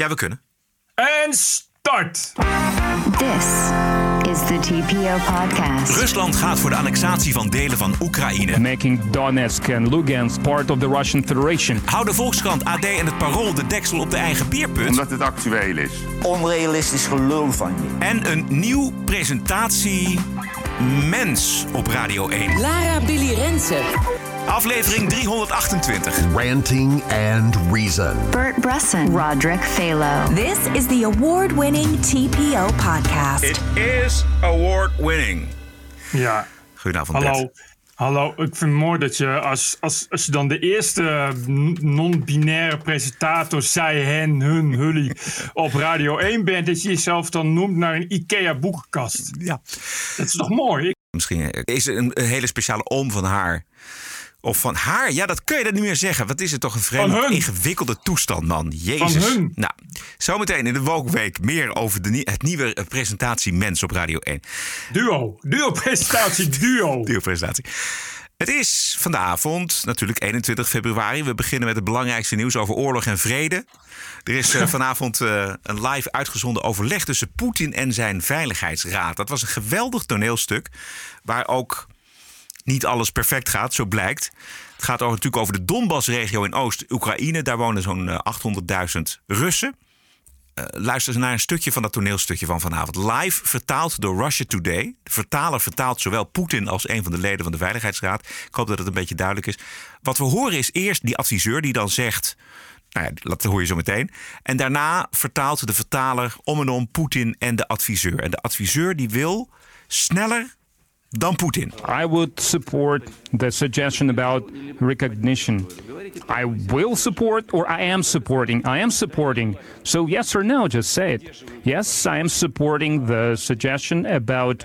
Ja, we kunnen. En start! This is the TPO podcast. Rusland gaat voor de annexatie van delen van Oekraïne. making Donetsk and Lugansk part of the Russian Federation. Hou de Volkskrant, AD en het Parool de deksel op de eigen bierput. Omdat het actueel is. onrealistisch gelul van je. En een nieuw presentatie Mens op Radio 1. Lara Billy Rensen. Aflevering 328. Ranting and Reason. Bert Bresson, Roderick Phalo. This is the award-winning TPO podcast. It is award winning. Ja, Goedenavond, hallo. Bert. Hallo, ik vind het mooi dat je als, als, als je dan de eerste non-binaire presentator, zij, hen, hun, hully op Radio 1 bent, dat je jezelf dan noemt naar een IKEA boekenkast. Ja. Dat is toch mooi? Misschien is er een, een hele speciale oom van haar. Of van haar? Ja, dat kun je dat niet meer zeggen. Wat is het toch een vreemde, ingewikkelde toestand, man. Jezus. Van hun. Nou, zometeen in de Woke Week meer over de, het nieuwe eh, presentatie Mens op Radio 1. Duo. Duo presentatie, duo. Nieuwe presentatie. Het is vanavond, natuurlijk 21 februari. We beginnen met het belangrijkste nieuws over oorlog en vrede. Er is eh, vanavond eh, een live uitgezonden overleg tussen Poetin en zijn veiligheidsraad. Dat was een geweldig toneelstuk. Waar ook niet alles perfect gaat, zo blijkt. Het gaat over, natuurlijk over de Donbass-regio in Oost-Oekraïne. Daar wonen zo'n eh, 800.000 Russen. Eh, luister eens naar een stukje van dat toneelstukje van vanavond. Live vertaald door Russia Today. De vertaler vertaalt zowel Poetin als een van de leden van de Veiligheidsraad. Ik hoop dat het een beetje duidelijk is. Wat we horen is eerst die adviseur die dan zegt. Nou ja, dat hoor je zo meteen. En daarna vertaalt de vertaler om en om Poetin en de adviseur. En de adviseur die wil sneller dan Poetin. I would support the suggestion about recognition. I will support or I am supporting. I am supporting. So yes or no, just say it. Yes, I am supporting the suggestion about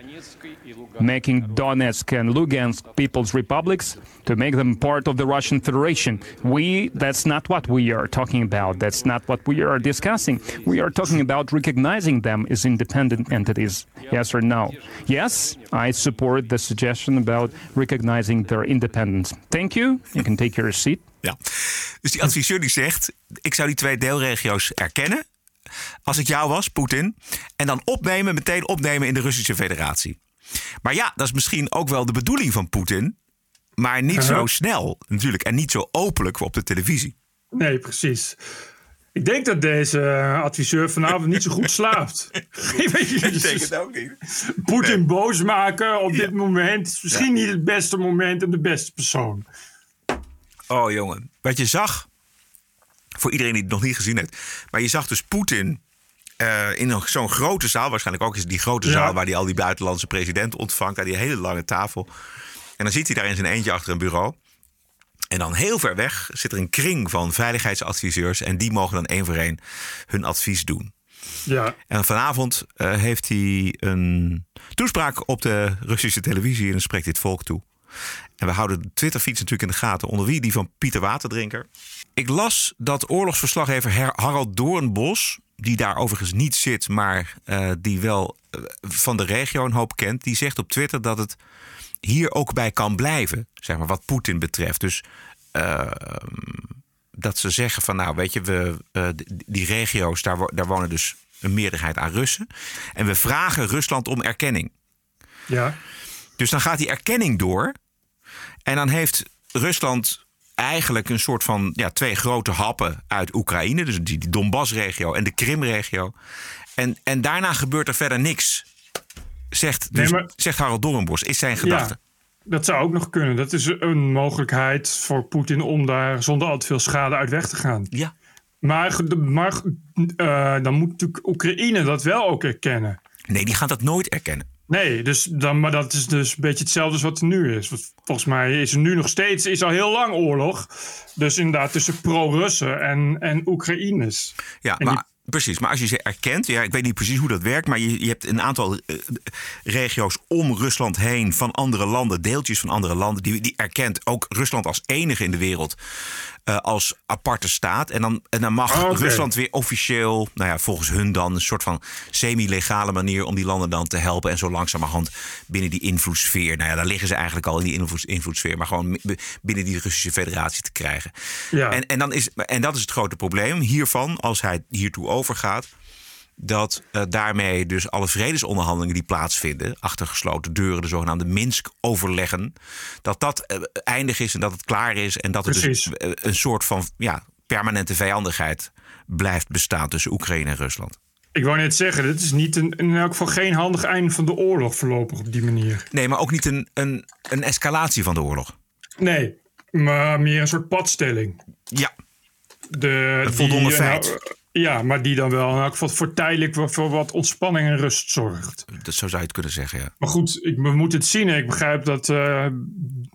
making Donetsk and Lugansk people's republics to make them part of the Russian Federation. We that's not what we are talking about. That's not what we are discussing. We are talking about recognizing them as independent entities. Yes or no? Yes, I support the suggestion about recognizing their independence. Thank you. You can take your seat. Ja. Dus die adviseur die zegt: Ik zou die twee deelregio's erkennen. Als ik jou was, Poetin. En dan opnemen, meteen opnemen in de Russische Federatie. Maar ja, dat is misschien ook wel de bedoeling van Poetin. Maar niet zo Uh-huh. snel natuurlijk. En niet zo openlijk op de televisie. Nee, precies. Ik denk dat deze eh, adviseur vanavond niet zo goed slaapt. ook niet. Poetin boos maken op dit moment is misschien niet het beste moment en de beste persoon. Oh jongen, wat je zag, voor iedereen die het nog niet gezien heeft, maar je zag dus Poetin eh, in zo'n grote zaal, waarschijnlijk ook is die grote Ja. zaal waar hij al die buitenlandse presidenten ontvangt, aan die hele lange tafel. En dan zit hij daar in zijn eentje achter een bureau. En dan heel ver weg zit er een kring van veiligheidsadviseurs en die mogen dan één voor één hun advies doen. Ja, En vanavond eh, heeft hij een toespraak op de Russische televisie en dan spreekt het volk toe. En we houden de Twitterfiets natuurlijk in de gaten, onder wie die van Pieter Waterdrinker. Ik las dat oorlogsverslaggever Harald Doornbos, die daar overigens niet zit, maar eh, die wel eh, van de regio een hoop kent, die zegt op Twitter dat het hier ook bij kan blijven, zeg maar, wat Poetin betreft. Dus eh, dat ze zeggen van nou weet je, we, eh, die- die regio's, daar, wo- daar wonen dus een meerderheid aan Russen. En we vragen Rusland om erkenning. ja. Dus dan gaat die erkenning door. En dan heeft Rusland eigenlijk een soort van ja, twee grote happen uit Oekraïne. Dus die, Donbass-regio en de Krim-regio. En, en daarna gebeurt er verder niks. Zegt, dus, Nee, maar- zegt Harald Dornbos, is zijn gedachte. Dat zou ook nog kunnen. Dat is een mogelijkheid voor Poetin om daar zonder al te veel schade uit weg te gaan. Ja. Maar, maar eh, dan moet natuurlijk Oekraïne dat wel ook erkennen. Nee, die gaat dat nooit erkennen. Nee, dus dan, maar dat is dus een beetje hetzelfde als wat er nu is. Want volgens mij is er nu nog steeds, is al heel lang oorlog. Dus inderdaad tussen pro-Russen en, en Oekraïners. Ja, En maar die- precies. Maar als je ze erkent, ja, ik weet niet precies hoe dat werkt, maar je, je hebt een aantal eh, regio's om Rusland heen van andere landen, deeltjes van andere landen, die, die erkent ook Rusland als enige in de wereld eh, als aparte staat. En dan, en dan mag oké. Rusland weer officieel, nou ja, volgens hun dan, een soort van semi-legale manier om die landen dan te helpen. En zo langzamerhand binnen die invloedssfeer, nou ja, daar liggen ze eigenlijk al in die invloeds, invloedssfeer, maar gewoon binnen die Russische federatie te krijgen. Ja. En, en, dan is, en dat is het grote probleem hiervan, als hij hiertoe overgaat dat uh, daarmee dus alle vredesonderhandelingen die plaatsvinden, achter gesloten deuren, de zogenaamde Minsk-overleggen, dat dat uh, eindig is en dat het klaar is en dat er dus uh, een soort van ja, permanente vijandigheid blijft bestaan tussen Oekraïne en Rusland. Ik wou net zeggen, dit is niet een, in elk geval geen handig einde van de oorlog voorlopig op die manier. Nee, maar ook niet een, een, een escalatie van de oorlog. Nee, maar meer een soort padstelling. Ja. De, een voldoende die, feit. Nou, ja, maar die dan wel in elk geval voor tijdelijk voor wat ontspanning en rust zorgt. Dat, zo zou je het kunnen zeggen, ja. Maar goed, ik, we moeten het zien. Ik begrijp dat uh,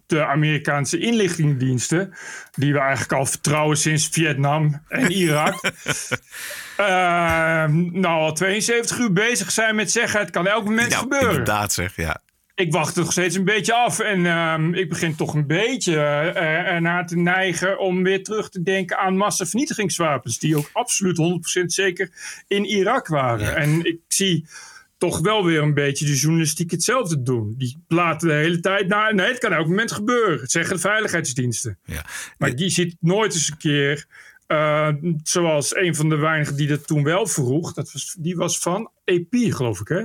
de Amerikaanse inlichtingendiensten, die we eigenlijk al vertrouwen sinds Vietnam en Irak, uh, nou al 72 uur bezig zijn met zeggen: het kan elk moment ja, gebeuren. Inderdaad, zeg, ja. Ik wacht er nog steeds een beetje af. En uh, ik begin toch een beetje uh, ernaar te neigen om weer terug te denken aan massavernietigingswapens. Die ook absoluut 100% zeker in Irak waren. Ja. En ik zie toch wel weer een beetje de journalistiek hetzelfde doen. Die laten de hele tijd naar. Nee, het kan elk moment gebeuren. Het zeggen de veiligheidsdiensten. Ja. Maar die ziet nooit eens een keer. Uh, zoals een van de weinigen die dat toen wel vroeg. Dat was, die was van EP, geloof ik, hè?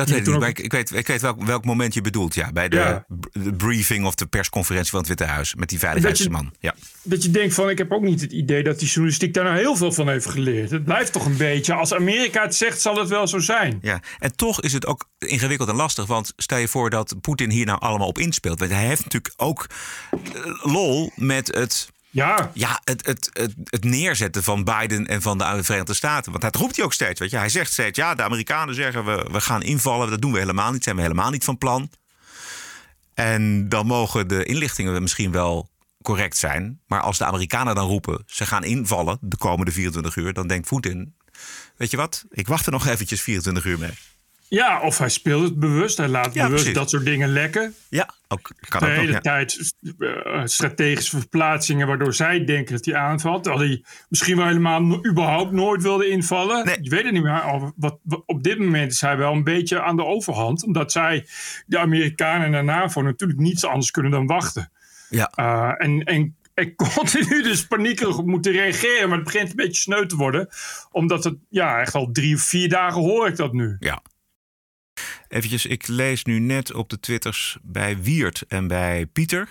Dat weet ik niet, maar ik, ik, weet, ik weet welk, welk moment je bedoelt. Ja, bij de, ja. de briefing of de persconferentie van het Witte Huis met die veiligheidsman. Dat je, ja. dat je denkt van, ik heb ook niet het idee dat die journalistiek daar nou heel veel van heeft geleerd. Het blijft toch een beetje, als Amerika het zegt, zal het wel zo zijn. Ja, en toch is het ook ingewikkeld en lastig. Want stel je voor dat Poetin hier nou allemaal op inspeelt. Want hij heeft natuurlijk ook lol met het ja, ja het, het, het, neerzetten van Biden en van de Verenigde Staten. Want dat roept hij ook steeds. Weet je? Hij zegt steeds: ja, de Amerikanen zeggen we, we gaan invallen. Dat doen we helemaal niet. Zijn we helemaal niet van plan. En dan mogen de inlichtingen misschien wel correct zijn. Maar als de Amerikanen dan roepen: ze gaan invallen de komende 24 uur. dan denkt Poetin: weet je wat, ik wacht er nog eventjes 24 uur mee. Ja, of hij speelt het bewust. Hij laat ja, bewust precies. dat soort dingen lekken. Ja, ook, kan de ook hele ja. tijd uh, strategische verplaatsingen waardoor zij denken dat hij aanvalt. Terwijl hij misschien wel helemaal überhaupt nooit wilde invallen. Nee. Je weet het niet meer. Wat, wat, op dit moment is hij wel een beetje aan de overhand. Omdat zij, de Amerikanen en de NAVO, natuurlijk niets anders kunnen dan wachten. Ja. Uh, en, en en continu dus paniekerig moeten reageren. Maar het begint een beetje sneu te worden. Omdat het, ja, echt al drie of vier dagen hoor ik dat nu. Ja. Eventjes, ik lees nu net op de twitters bij Wiert en bij Pieter.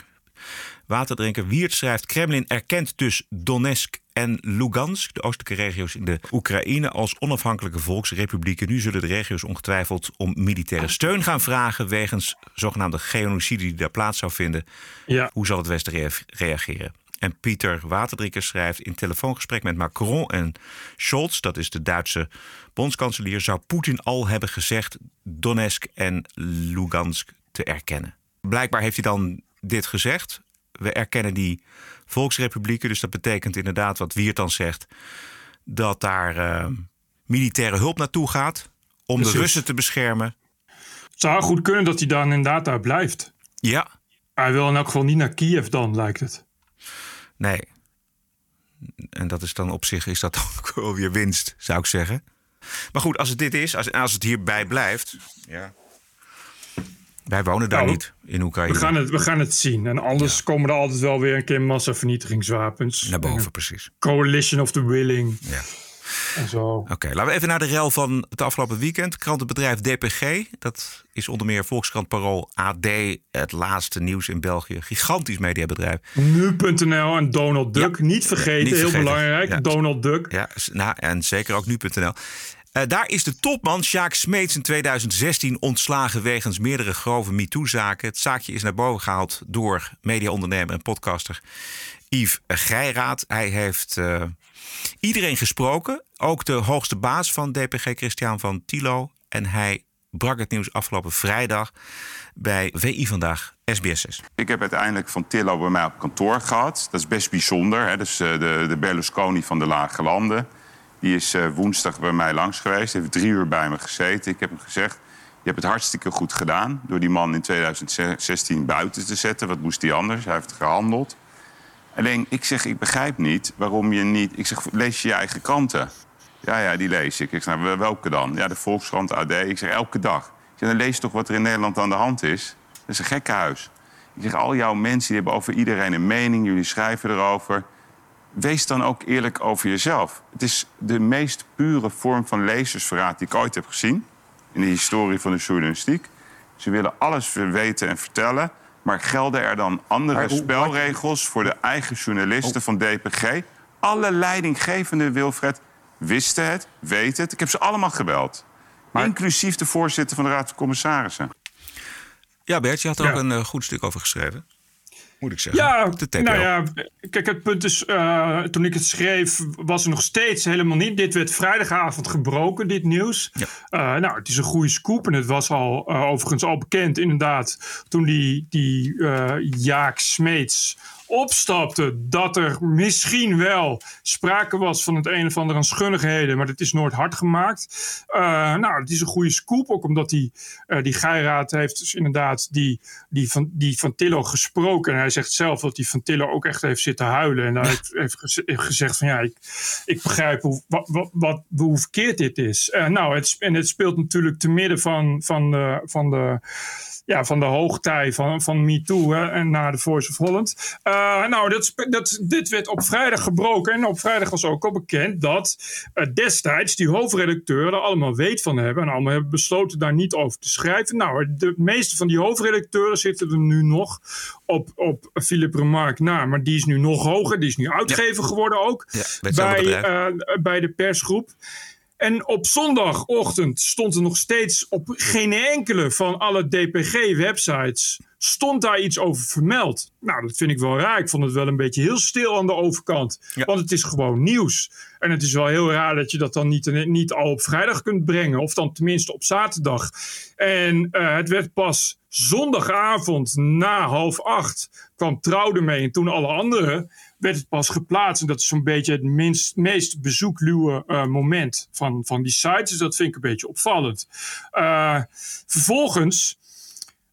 Waterdrinker Wiert schrijft... Kremlin erkent dus Donetsk en Lugansk, de oostelijke regio's in de Oekraïne, als onafhankelijke volksrepublieken. Nu zullen de regio's ongetwijfeld om militaire steun gaan vragen wegens zogenaamde genocide die daar plaats zou vinden. Ja. Hoe zal het Westen rea reageren? En Pieter Waterdrinker schrijft in telefoongesprek met Macron en Scholz, dat is de Duitse bondskanselier, zou Poetin al hebben gezegd Donetsk en Lugansk te erkennen. Blijkbaar heeft hij dan dit gezegd. We erkennen die volksrepublieken, dus dat betekent inderdaad wat Wiert dan zegt, dat daar uh, militaire hulp naartoe gaat om Precies. de Russen te beschermen. Het zou goed kunnen dat hij dan inderdaad daar blijft. Ja, Hij wil in elk geval niet naar Kiev dan, lijkt het. Nee. En dat is dan op zich is dat ook wel weer winst, zou ik zeggen. Maar goed, als het dit is, als, als het hierbij blijft. Ja. Wij wonen daar Nou, niet in Oekraïne. We gaan, het, we gaan het zien. En anders komen er altijd wel weer een keer massavernietigingswapens. Naar boven, En precies. Coalition of the Willing Ja. En zo. Oké, laten we even naar de rel van het afgelopen weekend. Krantenbedrijf DPG, dat is onder meer Volkskrant Parool, AD, het laatste nieuws in België. Gigantisch mediabedrijf. Nu.nl en Donald Duck. Ja. Niet vergeten, Niet heel belangrijk. Ja. Donald Duck. Ja, nou, en zeker ook nu.nl. Eh, daar is de topman Sjaak Smeets in 2016 ontslagen wegens meerdere grove MeToo-zaken. Het zaakje is naar boven gehaald door mediaondernemer en podcaster Yves Geiraat. Hij heeft eh, iedereen gesproken, ook de hoogste baas van DPG, Christian van Tilo. En hij brak het nieuws afgelopen vrijdag bij VI Vandaag, SBS6. Ik heb uiteindelijk van Tillo bij mij op kantoor gehad. Dat is best bijzonder. Hè? Dus eh, de, de Berlusconi van de Lage Landen. Die is eh, woensdag bij mij langs geweest. Heeft drie uur bij me gezeten. Ik heb hem gezegd, je hebt het hartstikke goed gedaan... door die man in 2016 buiten te zetten. Wat moest hij anders? Hij heeft gehandeld. Alleen, ik zeg, ik begrijp niet waarom je niet... Ik zeg, lees je je eigen kranten? Ja, ja, die lees ik. Ik zeg, nou, welke dan? Ja, de Volkskrant, AD. Ik zeg, elke dag. Ik zeg, dan lees toch wat er in Nederland aan de hand is? Dat is een gekkenhuis. Ik zeg, al jouw mensen die hebben over iedereen een mening. Jullie schrijven erover. wees dan ook eerlijk over jezelf. Het is de meest pure vorm van lezersverraad die ik ooit heb gezien... in de historie van de journalistiek. Ze willen alles weten en vertellen... maar gelden er dan andere hoe- spelregels voor de eigen journalisten van DPG? Alle leidinggevende, Wilfred, wisten het, weten het. Ik heb ze allemaal gebeld. Inclusief de voorzitter van de Raad van Commissarissen. Ja, Bert, je had er Ja. ook een eh, goed stuk over geschreven. Moet ik zeggen. Ja, de nou ja, kijk, het punt is, eh, toen ik het schreef, was er nog steeds helemaal niet. Dit werd vrijdagavond gebroken, dit nieuws. Eh, nou, het is een goede scoop en het was al eh, overigens al bekend, inderdaad, toen die, die Jaak Smeets opstapte, dat er misschien wel sprake was van het een of ander aan schunnigheden, maar dat is nooit hard gemaakt. Eh, nou, het is een goede scoop, ook omdat die, eh, die Geiraad heeft dus inderdaad die, die, van, die van Tillo gesproken. En hij zegt zelf dat die van Tillo ook echt heeft zitten huilen. En hij heeft, heeft geze- heeft gezegd van ja, ik, ik begrijp hoe, wat, wat, wat, hoe verkeerd dit is. Eh, nou, het, en het speelt natuurlijk te midden van, van de... Van de ja, van de hoogtij van, van MeToo en naar de Voice of Holland. Eh, nou, dat, dat, dit werd op vrijdag gebroken. En op vrijdag was ook al bekend dat eh, destijds die hoofdredacteuren er allemaal weet van hebben. En allemaal hebben besloten daar niet over te schrijven. Nou, de meeste van die hoofdredacteuren zitten er nu nog op, op Philip Remarque na. Maar die is nu nog hoger. Die is nu uitgever geworden ook. Ja, bij eh, bij de persgroep. En op zondagochtend stond er nog steeds op geen enkele van alle DPG-websites stond daar iets over vermeld. Nou, dat vind ik wel raar. Ik vond het wel een beetje heel stil aan de overkant. Want het is gewoon nieuws. En het is wel heel raar dat je dat dan niet, niet al op vrijdag kunt brengen. Of dan tenminste op zaterdag. En eh, het werd pas zondagavond na half acht kwam Trouw ermee. En toen alle anderen werd het pas geplaatst. En dat is zo'n beetje het minst, meest bezoekluwe eh, moment van, van die sites. Dus dat vind ik een beetje opvallend. Eh, vervolgens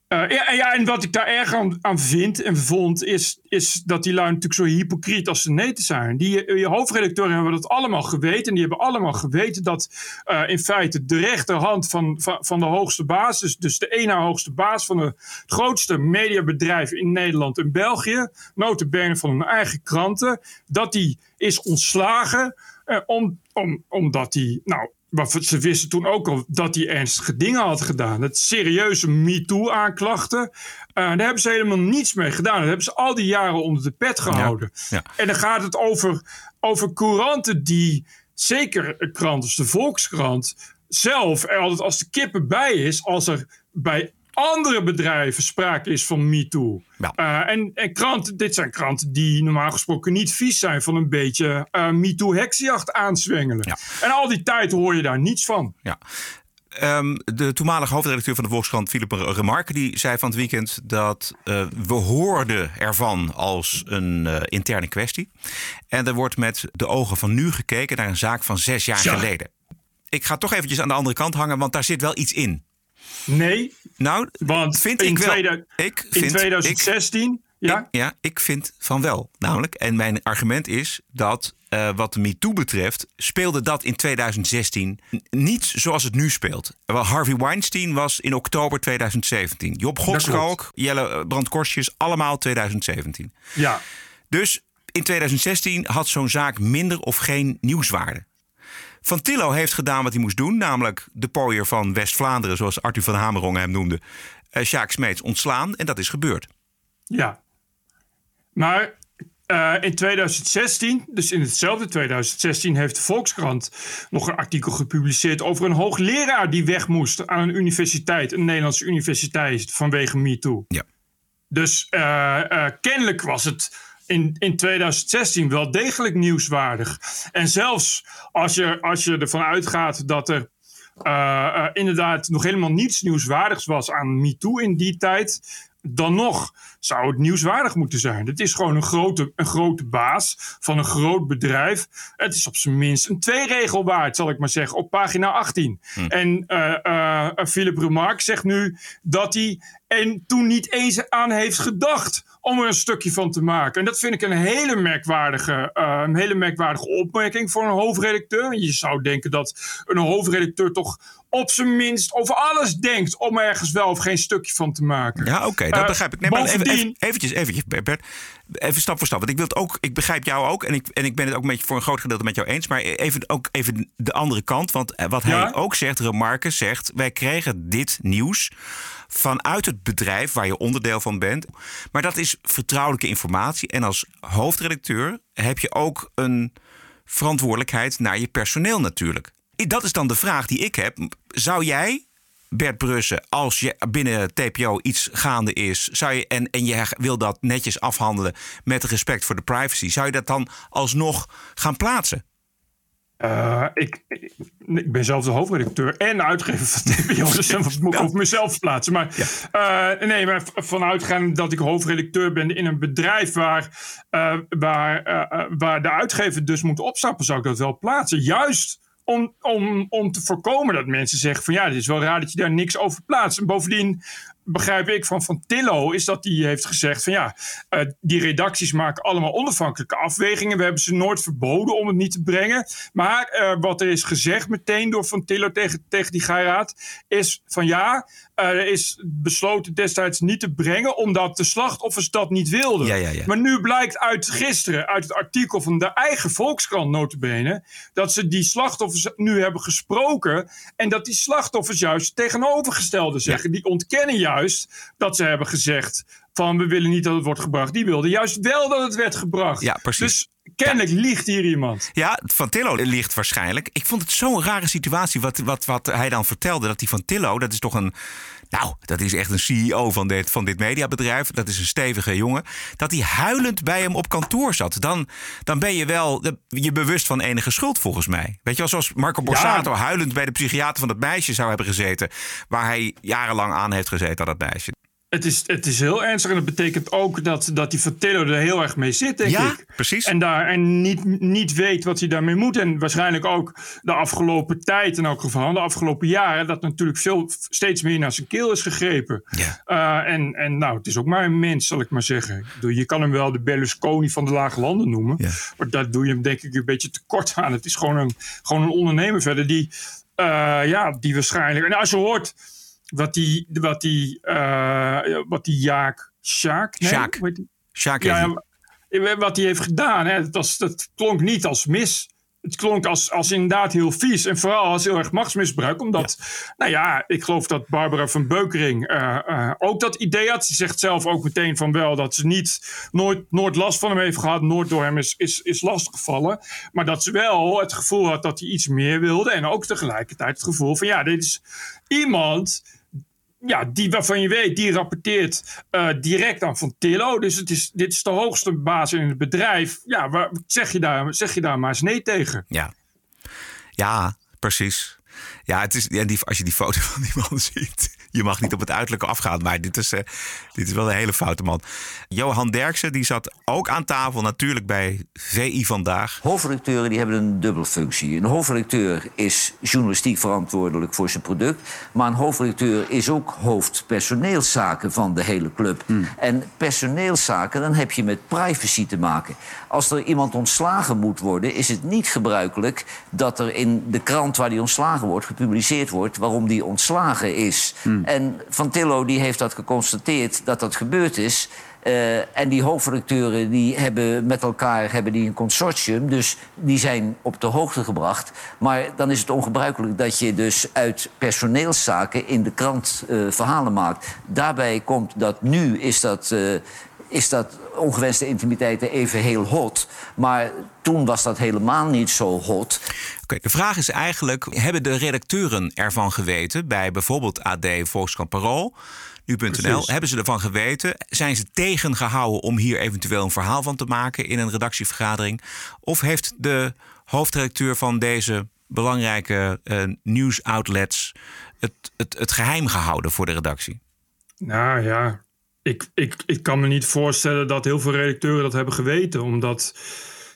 eh, ja, en wat ik daar erg aan, aan vind en vond, is, is dat die lui natuurlijk zo hypocriet als ze neten zijn. Die, die hoofdredacteuren hebben dat allemaal geweten. En die hebben allemaal geweten dat eh, in feite de rechterhand van, van, de hoogste baas, dus, dus de ene hoogste baas van het grootste mediabedrijf in Nederland en België, notabene van hun eigen kranten, dat die is ontslagen. eh, om, om, omdat hij, nou, maar ze wisten toen ook al dat hij ernstige dingen had gedaan. Het serieuze MeToo-aanklachten. eh, daar hebben ze helemaal niets mee gedaan. Dat hebben ze al die jaren onder de pet gehouden. ja. En dan gaat het over, over couranten die, zeker een krant als de Volkskrant, zelf er altijd als de kippen bij is als er bij andere bedrijven sprake is van MeToo. Ja. Eh, en, en kranten, dit zijn kranten die normaal gesproken niet vies zijn van een beetje eh MeToo-heksjacht aanzwengelen. Ja. En al die tijd hoor je daar niets van. Ja. Ehm, de toenmalige hoofdredacteur van de Volkskrant, Philip Remarque, die zei van het weekend dat eh, we hoorden ervan als een interne kwestie. En er wordt met de ogen van nu gekeken naar een zaak van zes jaar Ja. geleden. Ik ga toch eventjes aan de andere kant hangen, want daar zit wel iets in. Nee, Nou, want vind in, ik wel. tweede- ik in vind, 2016... ja, Ik, ja, ik vind van wel. Namelijk, en mijn argument is dat eh, wat de MeToo betreft, speelde dat in 2016 n- niet zoals het nu speelt. Harvey Weinstein was in oktober 2017. Job Godschalk, Jelle eh, Brandkorstjes, allemaal 2017. ja. Dus in 2016 had zo'n zaak minder of geen nieuwswaarde. Van Tillo heeft gedaan wat hij moest doen, namelijk de pooier van West-Vlaanderen, zoals Arthur van Hamerongen hem noemde, eh Sjaak Smeets ontslaan. En dat is gebeurd. Ja. Maar eh, in 2016, dus in hetzelfde 2016, heeft de Volkskrant nog een artikel gepubliceerd over een hoogleraar die weg moest aan een universiteit, een Nederlandse universiteit, vanwege MeToo. Ja. Dus eh, kennelijk was het in, in 2016 wel degelijk nieuwswaardig. En zelfs als je, als je ervan uitgaat dat er eh, eh, inderdaad nog helemaal niets nieuwswaardigs was aan MeToo in die tijd. Dan nog zou het nieuwswaardig moeten zijn. Het is gewoon een grote, een grote baas van een groot bedrijf. Het is op zijn minst een twee-regel waard, zal ik maar zeggen, op pagina 18. En eh eh, Philip Remarque zegt nu dat hij er toen niet eens aan heeft gedacht om er een stukje van te maken. En dat vind ik een hele merkwaardige, eh, een hele merkwaardige opmerking voor een hoofdredacteur. Je zou denken dat een hoofdredacteur toch op zijn minst over alles denkt om ergens wel of geen stukje van te maken. Ja, oké, dat Eh, begrijp ik. Nee, maar even, bovendien- even, eventjes, eventjes, Bert. even stap voor stap. Want ik wil het ook, ik begrijp jou ook. En ik, en ik ben het ook een beetje voor een groot gedeelte met jou eens. Maar even, ook even de andere kant. Want eh, wat Ja? hij ook zegt, Remarque zegt, wij kregen dit nieuws vanuit het bedrijf waar je onderdeel van bent. Maar dat is vertrouwelijke informatie. En als hoofdredacteur heb je ook een verantwoordelijkheid naar je personeel natuurlijk. Dat is dan de vraag die ik heb. Zou jij, Bert Brussen, als je binnen TPO iets gaande is, zou je, en, en je wil dat netjes afhandelen met respect voor de privacy, zou je dat dan alsnog gaan plaatsen? Eh, ik, ik, ben zelf de hoofdredacteur en uitgever van TPO. Dus dan moet ik over mezelf plaatsen. Maar, eh, nee, maar vanuitgaan dat ik hoofdredacteur ben in een bedrijf waar, eh, waar, waar de uitgever dus moet opstappen, zou ik dat wel plaatsen. Juist om, om, om te voorkomen dat mensen zeggen van ja, het is wel raar dat je daar niks over plaatst. En bovendien begrijp ik van Van Tillo is dat hij heeft gezegd van ja, eh, die redacties maken allemaal onafhankelijke afwegingen. We hebben ze nooit verboden om het niet te brengen. Maar eh, wat er is gezegd meteen door Van Tillo tegen, tegen die Geiraat is van ja, is besloten destijds niet te brengen omdat de slachtoffers dat niet wilden. Ja, ja, ja. Maar nu blijkt uit gisteren, uit het artikel van de eigen Volkskrant notabene, dat ze die slachtoffers nu hebben gesproken en dat die slachtoffers juist tegenovergestelde zeggen. Die ontkennen juist dat ze hebben gezegd van we willen niet dat het wordt gebracht. Die wilden juist wel dat het werd gebracht. Ja, precies. Dus kennelijk liegt hier iemand. Ja, Van Tillo ligt waarschijnlijk. Ik vond het zo'n rare situatie wat, wat, wat hij dan vertelde. Dat die Van Tillo, dat is toch een... Nou, dat is echt een CEO van dit, van dit mediabedrijf. Dat is een stevige jongen. Dat hij huilend bij hem op kantoor zat. Dan, dan ben je wel je bewust van enige schuld volgens mij. Weet je wel, zoals Marco Borsato huilend bij de psychiater van dat meisje zou hebben gezeten. Waar hij jarenlang aan heeft gezeten, aan dat meisje. Het is, het is heel ernstig en dat betekent ook dat, dat die Vertillo er heel erg mee zit, denk Ja, ik. precies. En, daar, en niet, niet weet wat hij daarmee moet. En waarschijnlijk ook de afgelopen tijd, in elk geval de afgelopen jaren, dat natuurlijk veel, steeds meer naar zijn keel is gegrepen. Ja. Eh, en, en nou, het is ook maar een mens, zal ik maar zeggen. Ik bedoel, Je kan hem wel de Berlusconi van de lage landen noemen. Ja. Maar daar doe je hem denk ik een beetje tekort aan. Het is gewoon een, gewoon een ondernemer verder die, eh, ja, die waarschijnlijk... En als je hoort wat die, wat die, eh, wat die Jaak... Sjaak? Nee, Sjaak. Sjaak Ja, wat hij heeft gedaan, hè, dat, was, dat klonk niet als mis. Het klonk als, als inderdaad heel vies. En vooral als heel erg machtsmisbruik. Omdat, nou ja, ik geloof dat Barbara van Beukering eh, eh, ook dat idee had. Ze zegt zelf ook meteen van wel dat ze niet, nooit, nooit last van hem heeft gehad. Nooit door hem is, is, is lastiggevallen. Maar dat ze wel het gevoel had dat hij iets meer wilde. En ook tegelijkertijd het gevoel van ja, dit is iemand ja, die waarvan je weet, die rapporteert eh, direct aan Van Tillo. Dus het is, dit is de hoogste baas in het bedrijf. Ja, waar, zeg, je daar, zeg je daar maar eens nee tegen? Ja. Ja, precies. Ja, het is, ja, die, als je die foto van die man ziet. Je mag niet op het uiterlijke afgaan, maar dit is, eh, dit is wel een hele foute man. Johan Derksen, die zat ook aan tafel, natuurlijk bij VI vandaag. Hoofdredacteuren die hebben een dubbele functie. Een hoofdredacteur is journalistiek verantwoordelijk voor zijn product. Maar een hoofdredacteur is ook hoofd personeelszaken van de hele club. En personeelszaken, dan heb je met privacy te maken. Als er iemand ontslagen moet worden, is het niet gebruikelijk dat er in de krant waar die ontslagen wordt gepubliceerd wordt waarom die ontslagen is. En Van Tillo die heeft dat geconstateerd dat dat gebeurd is. Eh, en die hoofdredacteuren die hebben met elkaar hebben die een consortium. Dus die zijn op de hoogte gebracht. Maar dan is het ongebruikelijk dat je dus uit personeelszaken in de krant eh, verhalen maakt. Daarbij komt dat nu is dat, eh, is dat ongewenste intimiteiten even heel hot. Maar toen was dat helemaal niet zo hot. Oké, de vraag is eigenlijk: hebben de redacteuren ervan geweten bij bijvoorbeeld AD, Volkskrant Parool, nu.nl? Hebben ze ervan geweten? Zijn ze tegengehouden om hier eventueel een verhaal van te maken in een redactievergadering? Of heeft de hoofdredacteur van deze belangrijke eh, nieuwsoutlets het, het, het geheim gehouden voor de redactie? Nou ja, ik, ik, ik kan me niet voorstellen dat heel veel redacteuren dat hebben geweten. Omdat,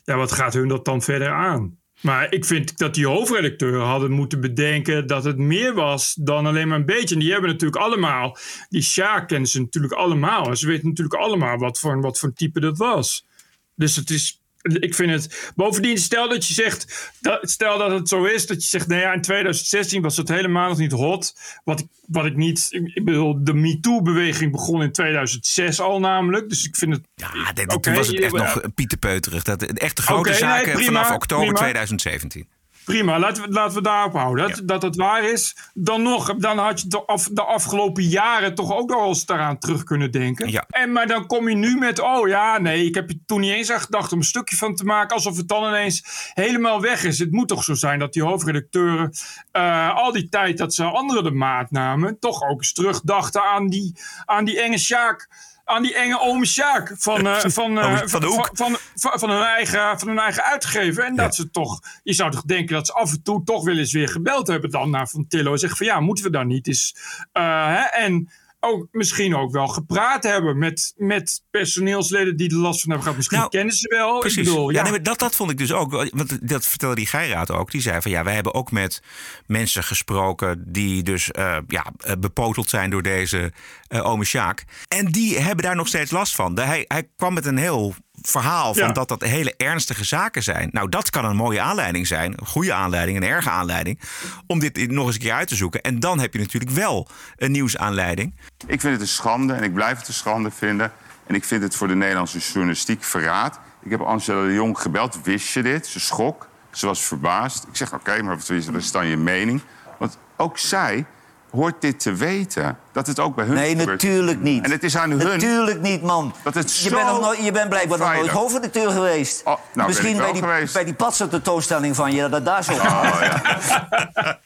ja, wat gaat hun dat dan verder aan? Maar ik vind dat die hoofdredacteuren hadden moeten bedenken dat het meer was dan alleen maar een beetje. En die hebben natuurlijk allemaal, die Sjaak kennen ze natuurlijk allemaal. En ze weten natuurlijk allemaal wat voor, wat voor type dat was. Dus het is, ik vind het. Bovendien, stel dat je zegt. Dat, stel dat het zo is. Dat je zegt. Nee, ja, in 2016 was het helemaal nog niet hot. Wat ik, wat ik niet. Ik, bedoel, de MeToo-beweging begon in 2006 al namelijk. Dus ik vind het. Ja, dit, toen was het echt nog pieterpeuterig. Dat, de echte grote nee, zaken prima, vanaf oktober prima. 2017. Prima, laten we, laten we daarop houden. Dat, Ja. dat het waar is. Dan nog, dan had je de, af, de afgelopen jaren toch ook al eens daaraan terug kunnen denken. Ja. En, maar dan kom je nu met, oh ja, nee, ik heb er toen niet eens aan gedacht om een stukje van te maken. Alsof het dan ineens helemaal weg is. Het moet toch zo zijn dat die hoofdredacteuren eh, al die tijd dat ze anderen de maat namen, toch ook eens terugdachten aan die, aan die enge Sjaak. Aan die enge ome Sjaak van, eh, van, van de Hoek. van, van, van hun eigen, van hun eigen uitgever. En dat ze toch, je zou toch denken dat ze af en toe toch wel eens weer gebeld hebben dan naar Van Tillo. En zeggen van ja, moeten we daar niet eens. eh, hè? En ook, misschien ook wel gepraat hebben met, met personeelsleden die er last van hebben gehad. Misschien Nou, kennen ze wel. Precies. Ik bedoel, ja, ja. nee, maar dat, dat vond ik dus ook. Want dat vertelde die Geiraat ook. Die zei van ja, wij hebben ook met mensen gesproken die dus eh, ja, eh, bepoteld zijn door deze eh ome Sjaak. En die hebben daar nog steeds last van. Hij, hij kwam met een heel verhaal van Ja. dat dat hele ernstige zaken zijn. Nou, dat kan een mooie aanleiding zijn. Een goede aanleiding, een erge aanleiding. Om dit nog eens een keer uit te zoeken. En dan heb je natuurlijk wel een nieuwsaanleiding. Ik vind het een schande en ik blijf het een schande vinden. En ik vind het voor de Nederlandse journalistiek verraad. Ik heb Angela de Jong gebeld. Wist je dit? Ze schrok. Ze was verbaasd. Ik zeg, oké, maar wat is, wat is dan je mening? Want ook zij hoort dit te weten. Dat het ook bij hun Nee, gebeurt. natuurlijk niet. En het is aan hun... Natuurlijk niet, man. Dat het je, zo bent nog nooit, je bent blijkbaar nog nooit hoofdredacteur geweest. Oh, nou, ben Misschien ik wel bij die, geweest. bij die patser tentoonstelling van je, dat daar zo... Oh, ja.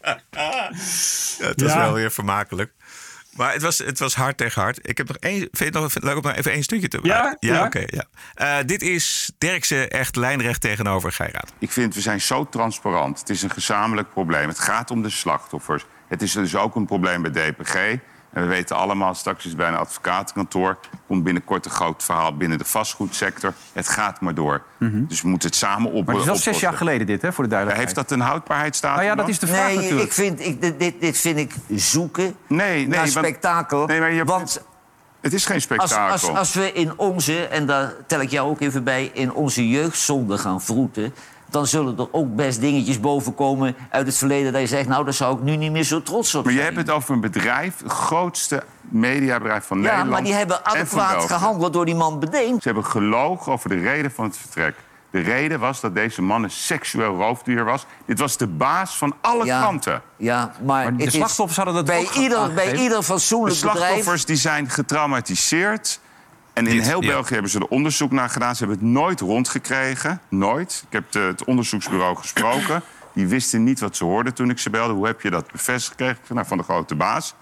Ja, het was Ja. wel weer vermakelijk. Maar het was, het was hard tegen hard. Ik heb nog één. Vind je het nog leuk om even één stukje te Ja? Ja, Ja? oké. ja. Eh, dit is Derksen echt lijnrecht tegenover Geiraat. Ik vind, we zijn zo transparant. Het is een gezamenlijk probleem. Het gaat om de slachtoffers. Het is dus ook een probleem bij DPG. En we weten allemaal, straks is bij een advocatenkantoor... komt binnenkort een groot verhaal binnen de vastgoedsector. Het gaat maar door. Dus we moeten het samen op, Mhm. Maar het is wel zes jaar geleden dit, hè, voor de duidelijkheid. Heeft dat een houdbaarheidsdatum? Nou ja, dat is de vraag Nee, natuurlijk. ik vind, ik, dit- dit, vind ik zoeken Nee, nee, naar want- spektakel. Nee, maar je hebt- want Het is geen als, spektakel. als, als we in onze, en daar tel ik jou ook even bij... in onze jeugdzonde gaan vroeten... dan zullen er ook best dingetjes boven komen uit het verleden... dat je zegt, nou, daar zou ik nu niet meer zo trots op Maar je zijn. hebt het over een bedrijf, het grootste mediabedrijf van ja, Nederland. maar die hebben adequaat gehandeld door die man bedeend. Ze hebben gelogen over de reden van het vertrek. De reden was dat deze man een seksueel roofdier was. Dit was de baas van alle Ja, kranten. ja maar, Maar de het is- slachtoffers hadden dat bij ook ieder, bij ieder De fatsoenlijk bedrijf... slachtoffers die zijn getraumatiseerd. En in Dit, heel ja. België hebben ze er onderzoek naar gedaan. Ze hebben het nooit rondgekregen. Nooit. Ik heb de- het onderzoeksbureau gesproken. Die wisten niet wat ze hoorden toen ik ze belde. Hoe heb je dat bevestigd gekregen? Nou, van de grote baas.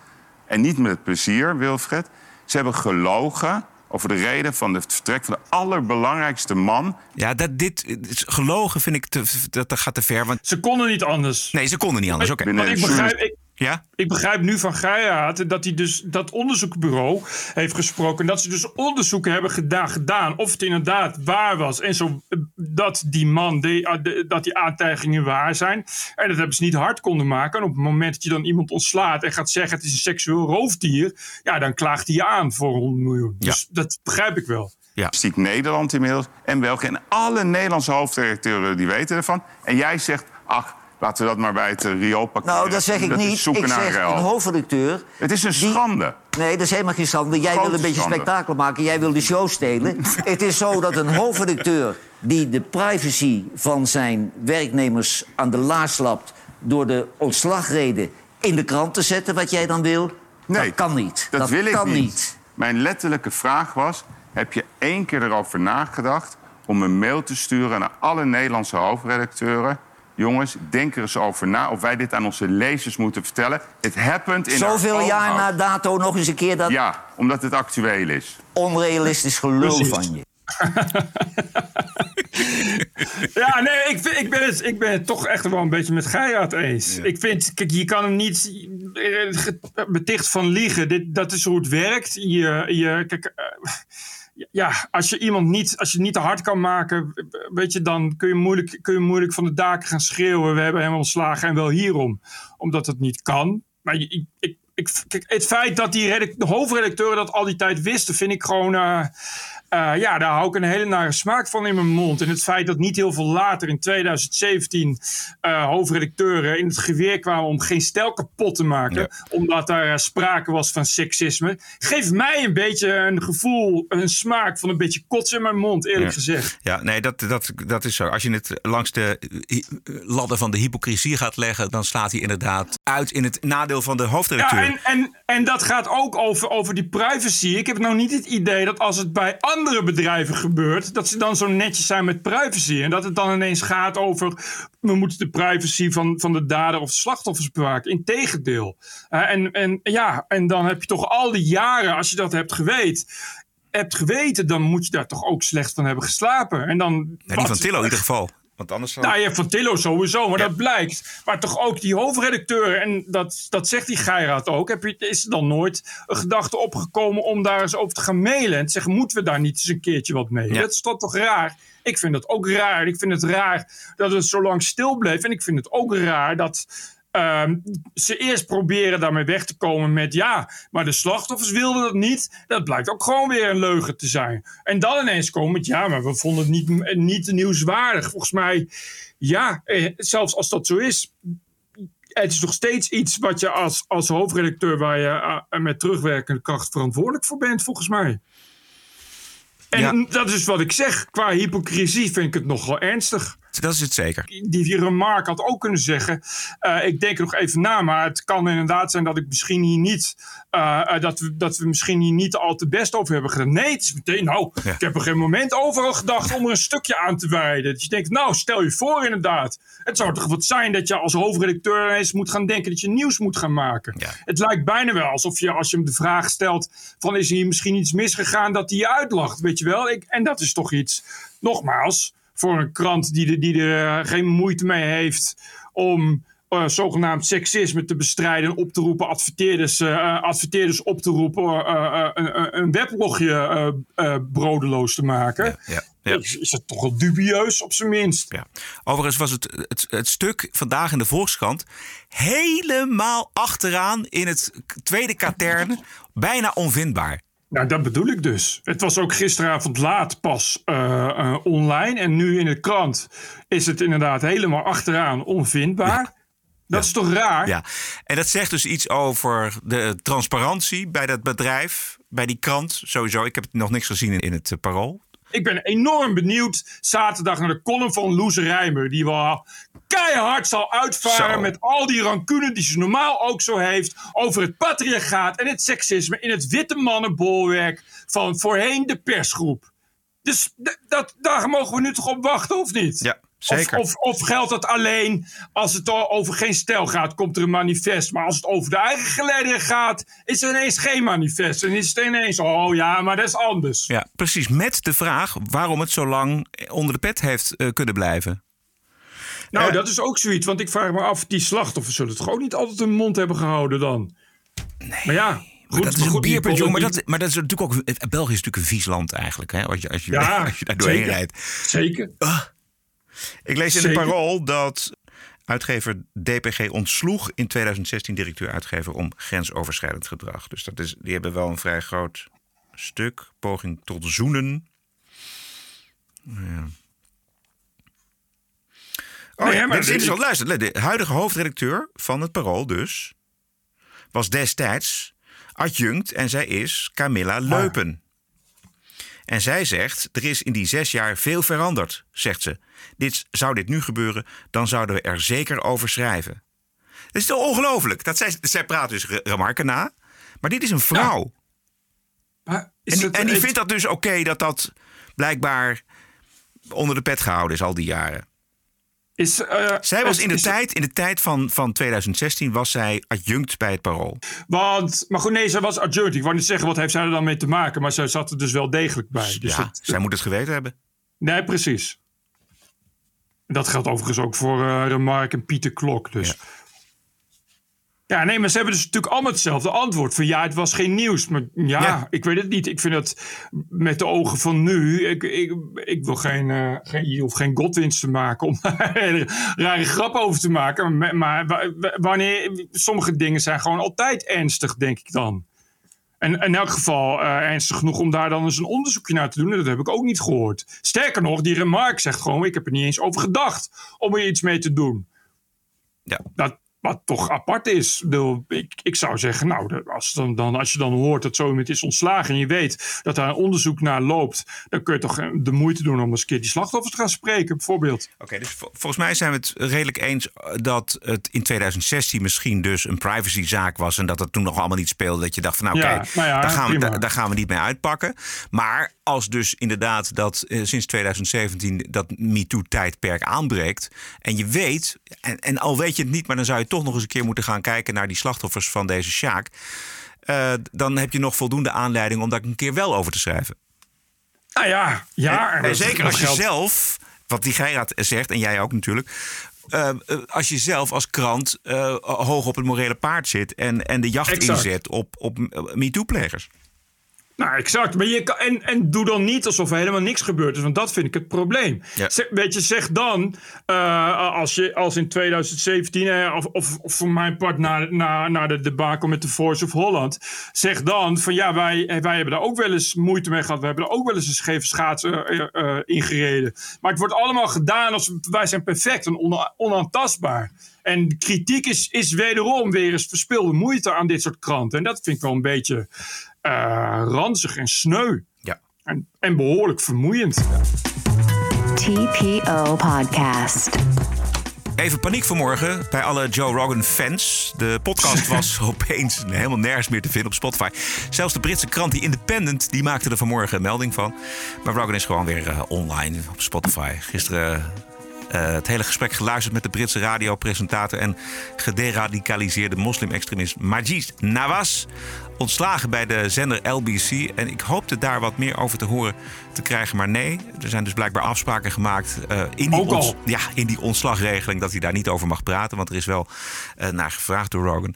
En niet met het plezier, Wilfred. Ze hebben gelogen over de reden van het vertrek van de allerbelangrijkste man. Ja, dat, dit gelogen vind ik te, dat, dat gaat te ver. Want Ze konden niet anders. nee, ze konden niet anders. Oké. Want ik begrijp, ik, Ja? Ik begrijp nu van Geiraat dat hij dus dat onderzoekbureau heeft gesproken. En dat ze dus onderzoeken hebben gedaan, gedaan of het inderdaad waar was. En zo, eh, dat die man, die, ah, de- dat die aantijgingen waar zijn. En dat hebben ze niet hard konden maken. En op het moment dat je dan iemand ontslaat en gaat zeggen het is een seksueel roofdier. Ja, dan klaagt hij je aan voor 100 miljoen. Dus dat begrijp ik wel. Journalistiek Nederland inmiddels en België. En alle Nederlandse hoofdredacteuren die weten ervan. En jij zegt, ach, laten we dat maar bij het uh, riool pakken. Nou, dat zeg ik niet. zoeken Ik zeg een hoofdredacteur... Het is een die- schande. Nee, dat is helemaal geen schande. Jij Grote wil een beetje schande. spektakel maken. Jij wil de show stelen. het is zo dat een hoofdredacteur... die de privacy van zijn werknemers aan de laars slapt... door de ontslagreden in de krant te zetten, wat jij dan wil... Nee, dat kan niet. Dat, wil ik niet. niet. Mijn letterlijke vraag was: heb je één keer erover nagedacht om een mail te sturen naar alle Nederlandse hoofdredacteuren? Jongens, denk er eens over na of wij dit aan onze lezers moeten vertellen. Het happened in Zoveel jaar na dato nog eens een keer dat Ja, omdat het actueel is. onrealistisch gelul Precies. van je. Ja, nee, ik, vind, ik, ben het, ik ben het toch echt wel een beetje met Geiraat eens. Ik vind, kijk, je kan hem niet eh, beticht van liegen. Dit, dat is hoe het werkt. Je, je, kijk, eh, ja, als je iemand niet, als je niet te hard kan maken, weet je, dan kun je, moeilijk, kun je moeilijk van de daken gaan schreeuwen. We hebben hem ontslagen en wel hierom. Omdat het niet kan. Maar ik, ik, ik, het feit dat die de hoofdredacteuren dat al die tijd wisten, vind ik gewoon. eh, Eh, ja, daar hou ik een hele nare smaak van in mijn mond. En het feit dat niet heel veel later, in 2017, eh, hoofdredacteuren in het geweer kwamen om geen stijl kapot te maken, omdat daar eh, sprake was van seksisme, geeft mij een beetje een gevoel, een smaak van een beetje kots in mijn mond, eerlijk Ja. gezegd. Ja, nee, dat, dat, dat is zo. Als je het langs de ladder van de hypocrisie gaat leggen, dan slaat hij inderdaad uit in het nadeel van de hoofdredacteur. Ja, en, en, en dat gaat ook over, over die privacy. Ik heb nou niet het idee dat als het bij andere bedrijven gebeurt, dat ze dan zo netjes zijn met privacy. En dat het dan ineens gaat over, we moeten de privacy van, van de dader of slachtoffers bewaken. Integendeel. Eh, en, en ja, en dan heb je toch al die jaren, als je dat hebt geweten, hebt geweten, dan moet je daar toch ook slecht van hebben geslapen. En dan, die van Tillo in ieder geval. Want anders dan... nou ja, van Tillo sowieso, maar dat blijkt. Maar toch ook die hoofdredacteur, en dat, dat zegt die Geiraat ook. Heb je, is er dan nooit een gedachte opgekomen om daar eens over te gaan mailen? En te zeggen, moeten we daar niet eens een keertje wat mee? Ja. Dat is toch toch raar? Ik vind dat ook raar. Ik vind het raar dat het zo lang stil bleef. En ik vind het ook raar dat ehm, ze eerst proberen daarmee weg te komen met ja, maar de slachtoffers wilden dat niet. Dat blijkt ook gewoon weer een leugen te zijn. En dan ineens komen met ja, maar we vonden het niet, niet nieuwswaardig. Volgens mij, ja, eh, zelfs als dat zo is. Het is nog steeds iets wat je als, als hoofdredacteur, waar je eh, met terugwerkende kracht verantwoordelijk voor bent, volgens mij. En Ja. dat is wat ik zeg. Qua hypocrisie vind ik het nogal ernstig Dat is het zeker. die remark had ook kunnen zeggen. eh, ik denk er nog even na, maar het kan inderdaad zijn dat ik misschien hier niet. eh, eh, dat, we, dat we misschien hier niet al te best over hebben gedaan. Nee, het is meteen. Nou, Ja. ik heb er geen moment over al gedacht om er een stukje aan te wijden. Dat je denkt, nou, stel je voor inderdaad. Het zou toch wat zijn dat je als hoofdredacteur ineens moet gaan denken dat je nieuws moet gaan maken. Ja. Het lijkt bijna wel alsof je, als je hem de vraag stelt: van is hier misschien iets misgegaan dat hij je uitlacht, weet je wel? Ik, en dat is toch iets, nogmaals, voor een krant die, er- die er eh, geen moeite mee heeft om eh, zogenaamd seksisme te bestrijden en op te roepen, adverteerders, eh, adverteerders op te roepen, een- een, weblogje brodeloos te maken. Ja, ja. Is, is het toch wel dubieus op zijn minst? Ja. Overigens was het, het, het stuk vandaag in de Volkskrant helemaal achteraan in het tweede katern. Bijna onvindbaar. Nou, dat bedoel ik dus. Het was ook gisteravond laat pas eh, eh, online. En nu in de krant is het inderdaad helemaal achteraan onvindbaar. Dat is toch raar? Ja. En dat zegt dus iets over de transparantie bij dat bedrijf, bij die krant. Sowieso, ik heb nog niks gezien in, in het eh, parool. Ik ben enorm benieuwd zaterdag naar de column van Loes Rijmer. Die wel keihard zal uitvaren Zo. met al die rancune die ze normaal ook zo heeft. Over het patriarchaat en het seksisme in het witte mannenbolwerk van voorheen de persgroep. Dus dat, daar mogen we nu toch op wachten, of niet? Ja, zeker. Of, of, of geldt dat alleen als het over geen stijl gaat, komt er een manifest. Maar als het over de eigen gelederen gaat, is er ineens geen manifest. En is het ineens, oh ja, maar dat is anders. Ja, precies. Met de vraag waarom het zo lang onder de pet heeft eh, kunnen blijven. Nou, Eh. dat is ook zoiets. Want ik vraag me af, die slachtoffers zullen toch ook niet altijd hun mond hebben gehouden dan? Nee. Maar ja, goed, dat is een bierpunt, jongen. Maar dat, maar dat is natuurlijk ook. België is natuurlijk een vies land eigenlijk. Hè? Als, je, als, je, Ja, als je daar doorheen zeker. rijdt. Zeker. Ik lees in het parool dat uitgever DPG ontsloeg in 2016 directeur-uitgever om grensoverschrijdend gedrag. Dus dat is, die hebben wel een vrij groot stuk. Poging tot zoenen. Ja. Oh Nee, ja, maar dit is interessant. Luister, de huidige hoofdredacteur van het Parool dus... was destijds adjunct en zij is Camilla Leupen. En zij zegt, er is in die zes jaar veel veranderd, zegt ze. Dit, zou dit nu gebeuren, dan zouden we er zeker over schrijven. Dat is toch ongelooflijk? Dat zij, zij praat dus re- remarken na. Maar dit is een vrouw. Maar is en, die, en die vindt dat dus oké dat dat blijkbaar onder de pet gehouden is al die jaren. Is, eh, Zij was in de is- tijd, in de tijd van, van 2016 was zij adjunct bij het Parool. Want, maar goed, nee, zij was adjunct. Ik wou niet zeggen, wat heeft zij er dan mee te maken? Maar zij zat er dus wel degelijk bij. Dus ja, zij moet het geweten hebben. nee, precies. Dat geldt overigens ook voor eh Remark en Pieter Klok. Dus. Ja. Ja. nee, maar ze hebben dus natuurlijk allemaal hetzelfde antwoord. Van ja, het was geen nieuws. Maar ja, Ja. ik weet het niet. Ik vind het met de ogen van nu. Ik, ik, ik wil geen, eh, geen, je hoeft geen Godwins te maken om daar een rare grap over te maken. Maar, maar wa- wa- wanneer, sommige dingen zijn gewoon altijd ernstig, denk ik dan. En in elk geval uh, ernstig genoeg om daar dan eens een onderzoekje naar te doen. En dat heb ik ook niet gehoord. Sterker nog, die remark zegt gewoon: ik heb er niet eens over gedacht om er iets mee te doen. Ja. Dat, wat toch apart is. Ik, ik zou zeggen, nou, als, dan, dan, als je dan hoort dat zo iemand is ontslagen en je weet dat daar een onderzoek naar loopt, dan kun je toch de moeite doen om eens een keer die slachtoffers te gaan spreken, bijvoorbeeld. Oké, dus volgens mij zijn we het redelijk eens dat het in 2016 misschien dus een privacyzaak was en dat het toen nog allemaal niet speelde. Dat je dacht van, nou, oké, nou ja, daar, gaan we, daar, daar gaan we niet mee uitpakken. Maar als dus inderdaad dat eh, sinds 2017 dat MeToo-tijdperk aanbreekt. En je weet, en, en al weet je het niet, maar dan zou je toch nog eens een keer moeten gaan kijken naar die slachtoffers van deze Sjaak. Uh, dan heb je nog voldoende aanleiding om daar een keer wel over te schrijven. Nou ja, ja. En, zeker als je zelf, wat die Geiraat zegt, en jij ook natuurlijk. Uh, als je zelf als krant uh, hoog op het morele paard zit en, en de jacht exact. inzet op, op MeToo-plegers. Nou, exact. Maar je kan, en, en doe dan niet alsof er helemaal niks gebeurd is. Want dat vind ik het probleem. Zeg, weet je, zeg dan, uh, als, je, als in 2017, uh, of, of, of, voor mijn part na, na, na de debacle met de Voice of Holland. Zeg dan van ja, wij, wij hebben daar ook wel eens moeite mee gehad. We hebben er ook wel eens een scheve schaats uh, ingereden. Maar het wordt allemaal gedaan als wij zijn perfect en on, onaantastbaar. En kritiek is, is wederom weer eens verspilde moeite aan dit soort kranten. En dat vind ik wel een beetje uh, ranzig en sneu. Ja. En, en behoorlijk vermoeiend. TPO Podcast. Even paniek vanmorgen bij alle Joe Rogan fans. De podcast was opeens helemaal nergens meer te vinden op Spotify. Zelfs de Britse krant, die Independent, die maakte er vanmorgen een melding van. Maar Rogan is gewoon weer uh, online op Spotify. Gisteren het hele gesprek geluisterd met de Britse radiopresentator en gederadicaliseerde moslim-extremist Majid Nawaz. Ontslagen bij de zender LBC. En ik hoopte daar wat meer over te horen te krijgen. Maar nee, er zijn dus blijkbaar afspraken gemaakt uh, in, die ons, ja, in die ontslagregeling dat hij daar niet over mag praten. Want er is wel uh, naar gevraagd door Rogan.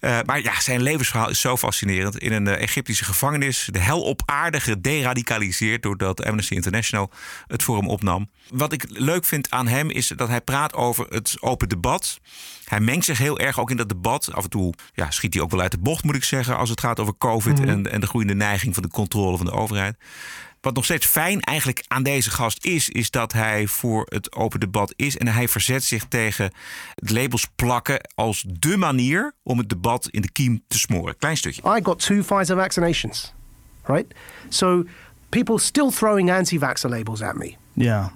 Uh, maar ja, zijn levensverhaal is zo fascinerend. In een uh, Egyptische gevangenis, de hel op aarde gederadicaliseerd doordat Amnesty International het voor hem opnam. Wat ik leuk vind aan hem is dat hij praat over het open debat. Hij mengt zich heel erg ook in dat debat. Af en toe ja, schiet hij ook wel uit de bocht, moet ik zeggen, als het gaat over COVID mm. en, en de groeiende neiging van de controle van de overheid. Wat nog steeds fijn eigenlijk aan deze gast is, is dat hij voor het open debat is. En hij verzet zich tegen het labels plakken als de manier om het debat in de kiem te smoren. Klein stukje. I got two Pfizer vaccinations, right? So people still throwing anti-vaxxer labels at me. Yeah.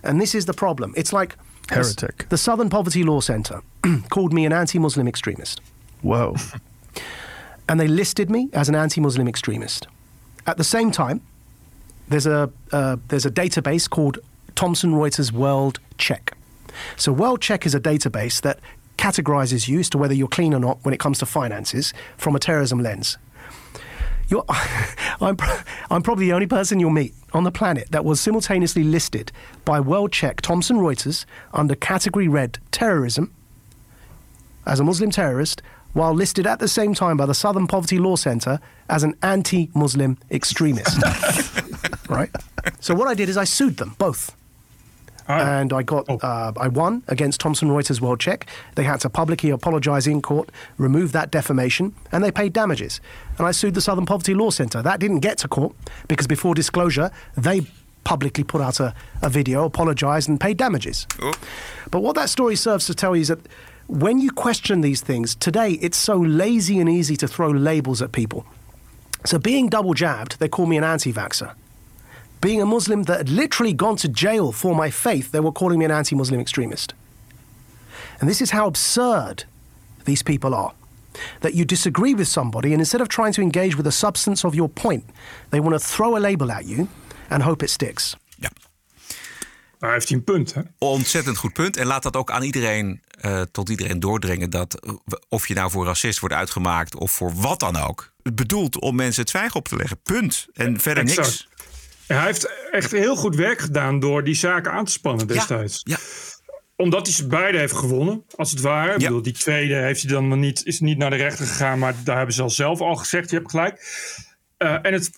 And this is the problem. It's like heretic. The Southern Poverty Law Center called me an anti-Muslim extremist. Whoa. and they listed me as an anti-Muslim extremist. At the same time, there's a uh, there's a database called Thomson Reuters World Check. So World Check is a database that categorizes you as to whether you're clean or not when it comes to finances from a terrorism lens. You're, I'm, I'm probably the only person you'll meet on the planet that was simultaneously listed by World Check Thomson Reuters under category red terrorism as a Muslim terrorist while listed at the same time by the Southern Poverty Law Center as an anti Muslim extremist. right? So what I did is I sued them both. And I got, oh. uh, I won against Thomson Reuters World Check. They had to publicly apologize in court, remove that defamation, and they paid damages. And I sued the Southern Poverty Law Centre. That didn't get to court because before disclosure, they publicly put out a, a video, apologized, and paid damages. Oh. But what that story serves to tell you is that when you question these things, today it's so lazy and easy to throw labels at people. So, being double jabbed, they call me an anti vaxxer. Being a Muslim that had literally gone to jail for my faith, they were calling me an anti Muslim extremist. And this is how absurd these people are. That you disagree with somebody, and instead of trying to engage with the substance of your point, they want to throw a label at you and hope it sticks. Ja. Hij heeft een punt, hè? Ontzettend goed punt. En laat dat ook aan iedereen, uh, tot iedereen doordringen. Dat of je nou voor racist wordt uitgemaakt of voor wat dan ook. Het bedoelt om mensen het zwijgen op te leggen. Punt. En verder exact. niks. Hij heeft echt heel goed werk gedaan door die zaken aan te spannen destijds. Ja. Omdat hij ze beide heeft gewonnen, als het ware. Ja. Ik bedoel, die tweede heeft hij dan maar niet, is niet naar de rechter gegaan, maar daar hebben ze al zelf al gezegd. Je hebt gelijk. Uh, en het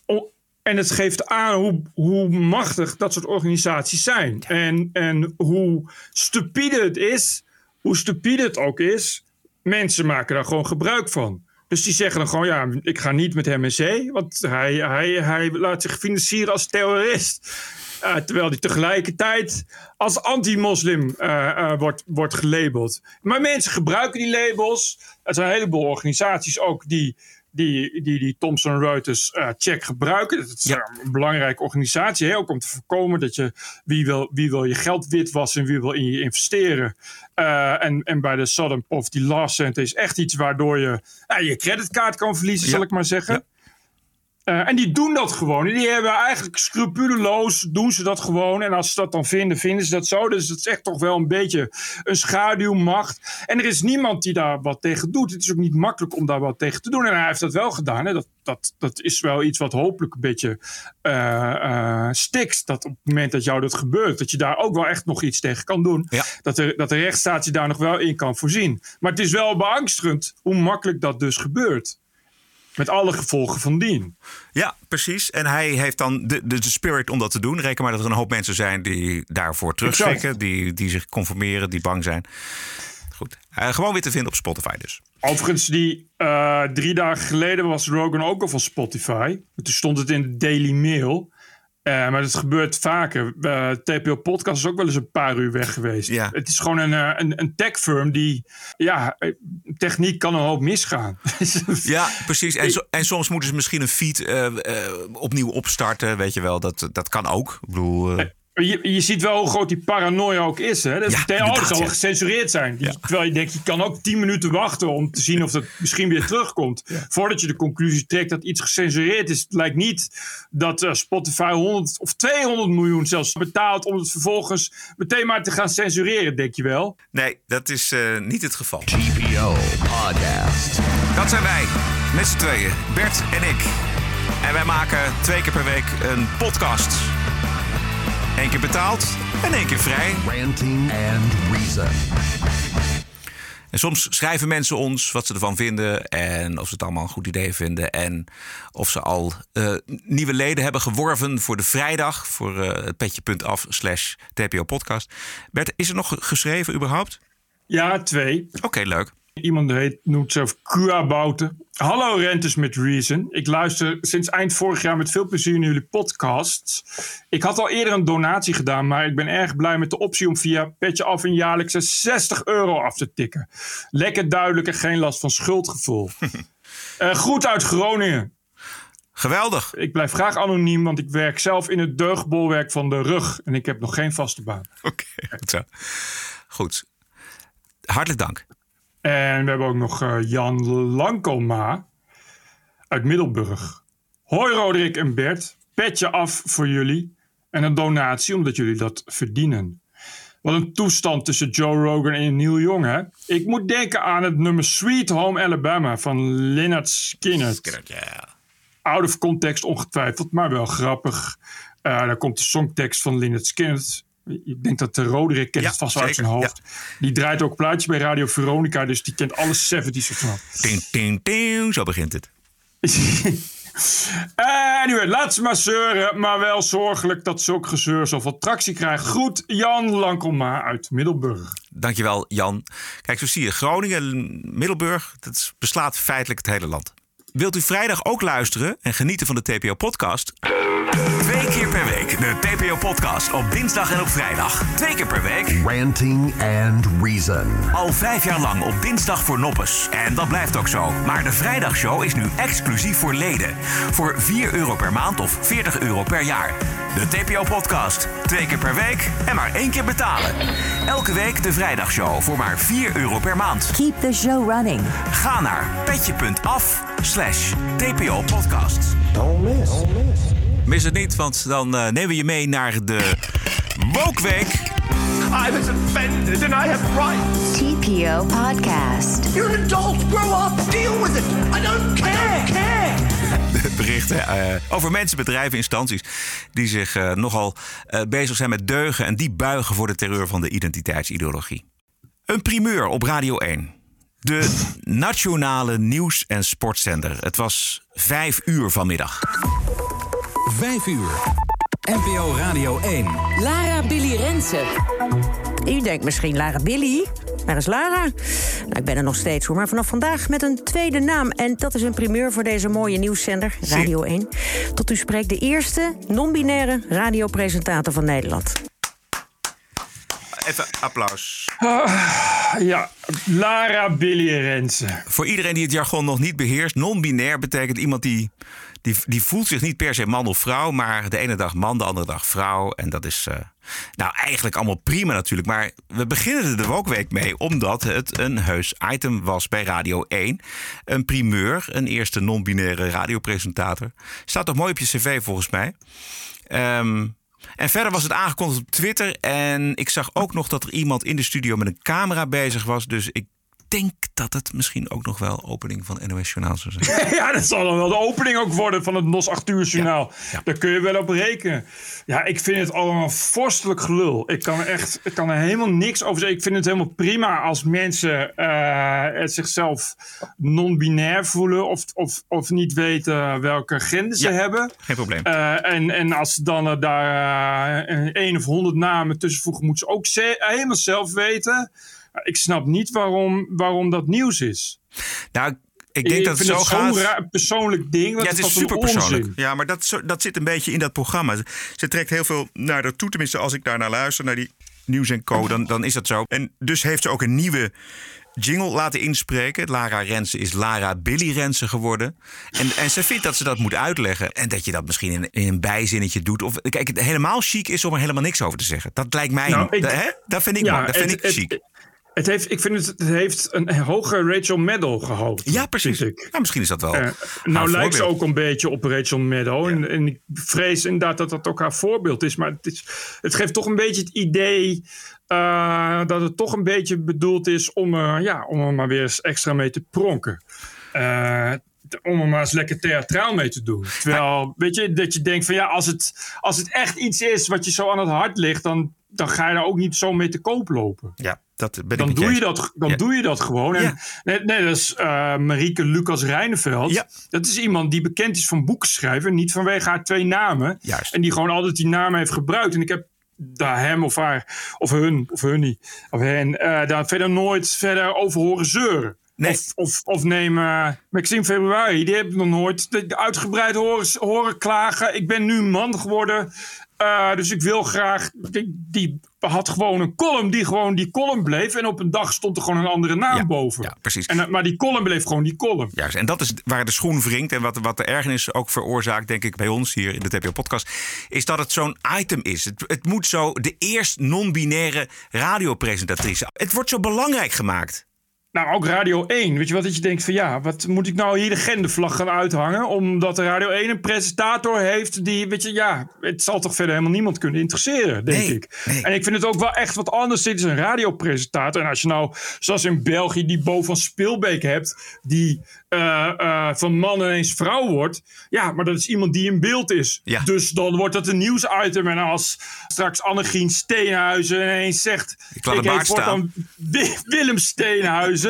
en het geeft aan hoe, hoe machtig dat soort organisaties zijn. En, en hoe stupide het is, hoe stupide het ook is, mensen maken daar gewoon gebruik van. Dus die zeggen dan gewoon, ja, ik ga niet met hem in zee. Want hij, hij, hij laat zich financieren als terrorist. Uh, terwijl hij tegelijkertijd als anti-moslim uh, uh, wordt, wordt gelabeld. Maar mensen gebruiken die labels. Er zijn een heleboel organisaties ook die die, die, die Thomson Reuters uh, check gebruiken. Dat is ja. een belangrijke organisatie, hè? ook om te voorkomen dat je wie wil, wie wil je geld witwassen en wie wil in je investeren. Uh, en, en bij de Southern Poverty Law Center is echt iets waardoor je je creditkaart kan verliezen, ja. zal ik maar zeggen. Uh, en die doen dat gewoon. Die hebben eigenlijk scrupuleloos doen ze dat gewoon. En als ze dat dan vinden, vinden ze dat zo. Dus het is echt toch wel een beetje een schaduwmacht. En er is niemand die daar wat tegen doet. Het is ook niet makkelijk om daar wat tegen te doen. En hij heeft dat wel gedaan. Hè. Dat, dat, dat is wel iets wat hopelijk een beetje uh, uh, stikt. Dat op het moment dat jou dat gebeurt, dat je daar ook wel echt nog iets tegen kan doen. Ja. Dat, de, dat de rechtsstaat je daar nog wel in kan voorzien. Maar het is wel beangstigend hoe makkelijk dat dus gebeurt. Met alle gevolgen van dien. Ja, precies. En hij heeft dan de, de, de, spirit om dat te doen. Reken maar dat er een hoop mensen zijn die daarvoor terugschrikken. Die, die zich conformeren, die bang zijn. Goed. Uh, gewoon weer te vinden op Spotify dus. Overigens, die uh, drie dagen geleden was Rogan ook al van Spotify. Toen stond het in de Daily Mail. Uh, maar dat gebeurt vaker. Uh, TPO Podcast is ook wel eens een paar uur weg geweest. Ja. Het is gewoon een, een, een tech firm die... Ja, techniek kan een hoop misgaan. ja, precies. En, en, soms moeten ze misschien een feed uh, opnieuw opstarten. Weet je wel, dat, dat kan ook. Ik bedoel... Je, je ziet wel hoe groot die paranoia ook is. Hè? Dat, ja, oh, zal gecensureerd zijn. Ja. Terwijl je denkt, je kan ook 10 minuten wachten om te zien of dat misschien weer terugkomt. Voordat je de conclusie trekt dat iets gecensureerd is. Het lijkt niet dat uh, Spotify 100 of 200 miljoen zelfs betaalt om het vervolgens meteen maar te gaan censureren, denk je wel? Nee, dat is uh, niet het geval. TPO Podcast. Dat zijn wij, met z'n tweeën, Bert en ik. En wij maken twee keer per week een podcast. Eén keer betaald en één keer vrij. Ranting and Reason. En soms schrijven mensen ons wat ze ervan vinden en of ze het allemaal een goed idee vinden. En of ze al uh, nieuwe leden hebben geworven voor de vrijdag. Voor uh, het petje.af slash TPO podcast. Bert, is er nog geschreven überhaupt? Ja, twee. Oké, okay, leuk. Iemand heet, noemt zelf Kuabouten. Hallo Rentes met Reason. Ik luister sinds eind vorig jaar met veel plezier naar jullie podcasts. Ik had al eerder een donatie gedaan, maar ik ben erg blij met de optie om via Petje Af een jaarlijkse 60 euro af te tikken. Lekker duidelijk en geen last van schuldgevoel. uh, groet uit Groningen. Geweldig. Ik blijf graag anoniem, want ik werk zelf in het deugdbolwerk van de rug. En ik heb nog geen vaste baan. Oké, okay, goed. Goed. Hartelijk dank. En we hebben ook nog uh, Jan Lankelma uit Middelburg. Hoi Roderick en Bert, petje af voor jullie en een donatie omdat jullie dat verdienen. Wat een toestand tussen Joe Rogan en Neil Young, hè? Ik moet denken aan het nummer Sweet Home Alabama van Lynyrd Skynyrd. Ja. Out of context ongetwijfeld, maar wel grappig. Uh, daar komt de songtekst van Lynyrd Skynyrd ik denk dat de Roderick kent Ja, het vast uit zijn hoofd. Die draait ook plaatjes bij Radio Veronica, dus die kent alle 70's ervan. Ting, ting, ting, zo begint het. anyway, laat ze maar zeuren, maar wel zorgelijk dat zulk gezeur zoveel tractie krijgt. Groet Jan Lankelma uit Middelburg. Dankjewel, Jan. Kijk, zo zie je, Groningen, Middelburg, dat beslaat feitelijk het hele land. Wilt u vrijdag ook luisteren en genieten van de TPO-podcast? Twee keer per week de TPO-podcast op dinsdag en op vrijdag. Twee keer per week. Ranting and Reason. Al vijf jaar lang op dinsdag voor noppes. En dat blijft ook zo. Maar de vrijdagshow is nu exclusief voor leden. Voor 4 euro per maand of 40 euro per jaar. De TPO-podcast. Twee keer per week en maar één keer betalen. Elke week de vrijdagshow voor maar 4 euro per maand. Keep the show running. Ga naar petje.af slash TPO-podcast. Don't miss. Don't miss. Mis het niet, want dan uh, nemen we je mee naar de Woke-week. I was offended and I have rights. TPO Podcast. You're an adult. Grow up. Deal with it. I don't care. I don't care. Berichten uh, over mensen, bedrijven, instanties die zich uh, nogal bezig zijn met deugen en die buigen voor de terreur van de identiteitsideologie. Een primeur op Radio 1. De nationale nieuws- en sportzender. Het was vijf uur vanmiddag. 5 uur. NPO Radio 1. Lara Billy Rensen. U denkt misschien Lara Billy? waar is Lara? Nou, ik ben er nog steeds hoor, maar vanaf vandaag met een tweede naam. En dat is een primeur voor deze mooie nieuwszender, Radio 1. Tot u spreekt de eerste non-binaire radiopresentator van Nederland. Even applaus. Ah, ja, Lara Billy Rensen. Voor iedereen die het jargon nog niet beheerst, non-binair betekent iemand die, die, die voelt zich niet per se man of vrouw, maar de ene dag man, de andere dag vrouw. En dat is eh, nou eigenlijk allemaal prima natuurlijk. Maar we beginnen er ook week mee, omdat het een heus item was bij Radio 1. Een primeur, een eerste non-binaire radiopresentator. Staat toch mooi op je cv volgens mij. Ehm, en verder was het aangekondigd op Twitter. En ik zag ook nog dat er iemand in de studio met een camera bezig was. Dus ik denk dat het misschien ook nog wel opening van NOS Journaal zou zijn. ja, dat zal dan wel de opening ook worden van het NOS 8 uur journaal. Daar kun je wel op rekenen. Ja, ik vind het allemaal vorstelijk gelul. Ik kan er echt ik kan er helemaal niks over zeggen. Ik vind het helemaal prima als mensen eh, het zichzelf non-binair voelen of, of, of niet weten welke gender ze Ja, hebben. Geen probleem. Eh, en, en als ze dan eh, daar eh, één of honderd namen tussen voegen, moeten ze ook helemaal zelf weten. Ik snap niet waarom, waarom dat nieuws is. Nou, ik denk dat het zo gaat. raar persoonlijk ding. Ja, het is super persoonlijk. Ja, maar dat, dat zit een beetje in dat programma. Ze- trekt heel veel naar haar toe. Tenminste, als ik daar naar luister, naar die Nieuws en Co, dan, dan is dat zo. En dus heeft ze ook een nieuwe jingle laten inspreken. Lara Rensen is Lara Billy Rensen geworden. En, en ze vindt dat ze dat moet uitleggen. En dat je dat misschien in, in een bijzinnetje doet. Of, kijk, het helemaal chic is om er helemaal niks over te zeggen. Dat lijkt mij... Nou, ik- dat, hè? dat vind ik, Ja, dat vind het- ik chic. Het heeft, ik vind het, het heeft een hoge Rachel Maddow gehouden. ja, precies. Nou, misschien is dat wel Eh, nou lijkt ze ook een beetje op Rachel Maddow. En, en ik vrees inderdaad dat dat ook haar voorbeeld is. Maar het, is, het geeft toch een beetje het idee eh, dat het toch een beetje bedoeld is om, eh, ja, om er maar weer eens extra mee te pronken. Om er maar eens lekker theatraal mee te doen. Terwijl, weet je, dat je denkt van ja, als het, als het echt iets is wat je zo aan het hart ligt, dan, dan ga je daar ook niet zo mee te koop lopen. Ja, dat ben Dan, doe je, dat, dan Ja. doe je dat gewoon. En Ja. net, net als eh, Marieke Lucas Rijneveld. Ja. Dat is iemand die bekend is van boeken schrijven. Niet vanwege haar twee namen. Juist. En die gewoon altijd die namen heeft gebruikt. En ik heb daar hem of haar, of hun, of hun niet, of hen, eh, daar verder nooit verder over horen zeuren. Nee. Of, of, of neem eh, Maxime Februari, die heb ik nog nooit de- uitgebreid horen, horen klagen. Ik ben nu man geworden, eh, dus ik wil graag. Die, die had gewoon een column die gewoon die column bleef. En op een dag stond er gewoon een andere naam Ja, boven. ja, precies. En, maar die column bleef gewoon die column. Juist, en dat is waar de schoen wringt. En wat, wat de ergernis ook veroorzaakt, denk ik, bij ons hier in de TPO-podcast... is dat het zo'n item is. Het, het moet zo de eerst non-binaire radiopresentatrice. Het wordt zo belangrijk gemaakt. Nou, ook Radio 1. Weet je wat? Dat je denkt van ja, wat moet ik nou hier de gendervlag gaan uithangen? Omdat de Radio 1 een presentator heeft die, weet je, ja, het zal toch verder helemaal niemand kunnen interesseren, denk Nee, ik. nee. En ik vind het ook wel echt wat anders. Dit is een radiopresentator. En als je nou, zoals in België, die Bo van Spilbeek hebt, die eh, eh, van man ineens vrouw wordt. Ja, maar dat is iemand die in beeld is. Ja. Dus dan wordt dat een nieuwsitem. En als straks Annegien Steenhuizen ineens zegt... Ik baard heet voortaan Wi- Willem Steenhuizen.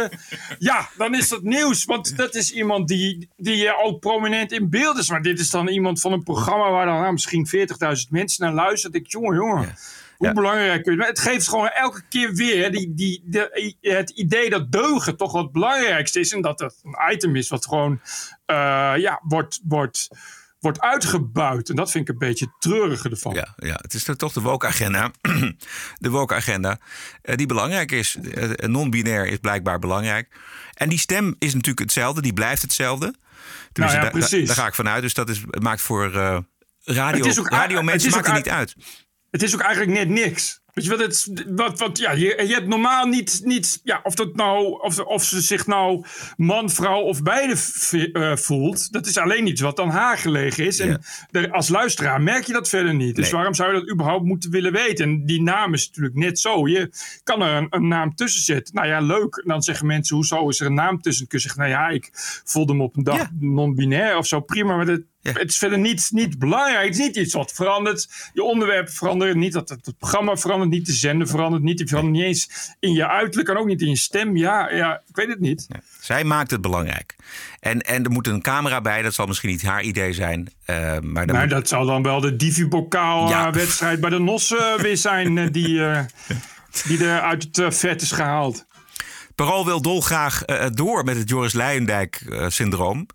Ja, dan is dat nieuws. Want dat is iemand die, die eh, ook prominent in beeld is. Maar dit is dan iemand van een programma waar dan nou, misschien 40.000 mensen naar luisteren. Ik, jongen, jongen. Hoe Ja. belangrijk kun je... Maar het geeft gewoon elke keer weer die, die, de, het idee dat deugen toch wat het belangrijkste is. En dat het een item is wat gewoon eh, ja, wordt, wordt, wordt uitgebuit. En dat vind ik een beetje het treurige ervan. Ja, ja, het is toch de woke-agenda. de woke-agenda, eh, die belangrijk is. Eh, non-binair is blijkbaar belangrijk. En die stem is natuurlijk hetzelfde, die blijft hetzelfde. Nou ja, daar- precies. Daar ga ik vanuit. Dus dat is, maakt voor eh radio, radio mensen maakt het niet uit. Het is ook eigenlijk net niks. Weet je wat? Het, wat, wat ja, je, je hebt normaal niet, niet ja, of, dat nou, of, of ze zich nou man, vrouw of beide eh, voelt. Dat is alleen iets wat aan haar gelegen is. En er- als luisteraar merk je dat verder niet. Dus Nee. waarom zou je dat überhaupt moeten willen weten? En die naam is natuurlijk net zo. Je kan er een, een naam tussen zetten. Nou ja, leuk. En dan zeggen mensen, hoezo is er een naam tussen? Kun je zeggen, nou ja, ik voelde hem op een dag Ja. non-binair of zo. Prima, maar dat, Ja. het is verder niet, niet belangrijk. Het is niet iets wat verandert. Je onderwerp verandert niet. Dat het, het programma verandert niet. De zender verandert niet. Die verandert niet eens in je uiterlijk en ook niet in je stem. Ja, ja ik weet het niet. Zij maakt het belangrijk. En, en er moet een camera bij. Dat zal misschien niet haar idee zijn. eh, maar dan Maar moet- dat zal dan wel de Divi-bokaal Ja. eh, wedstrijd bij de NOS weer zijn. eh, die, eh, die er uit het vet is gehaald. Parool wil dolgraag door met het Joris Luijendijk-syndroom.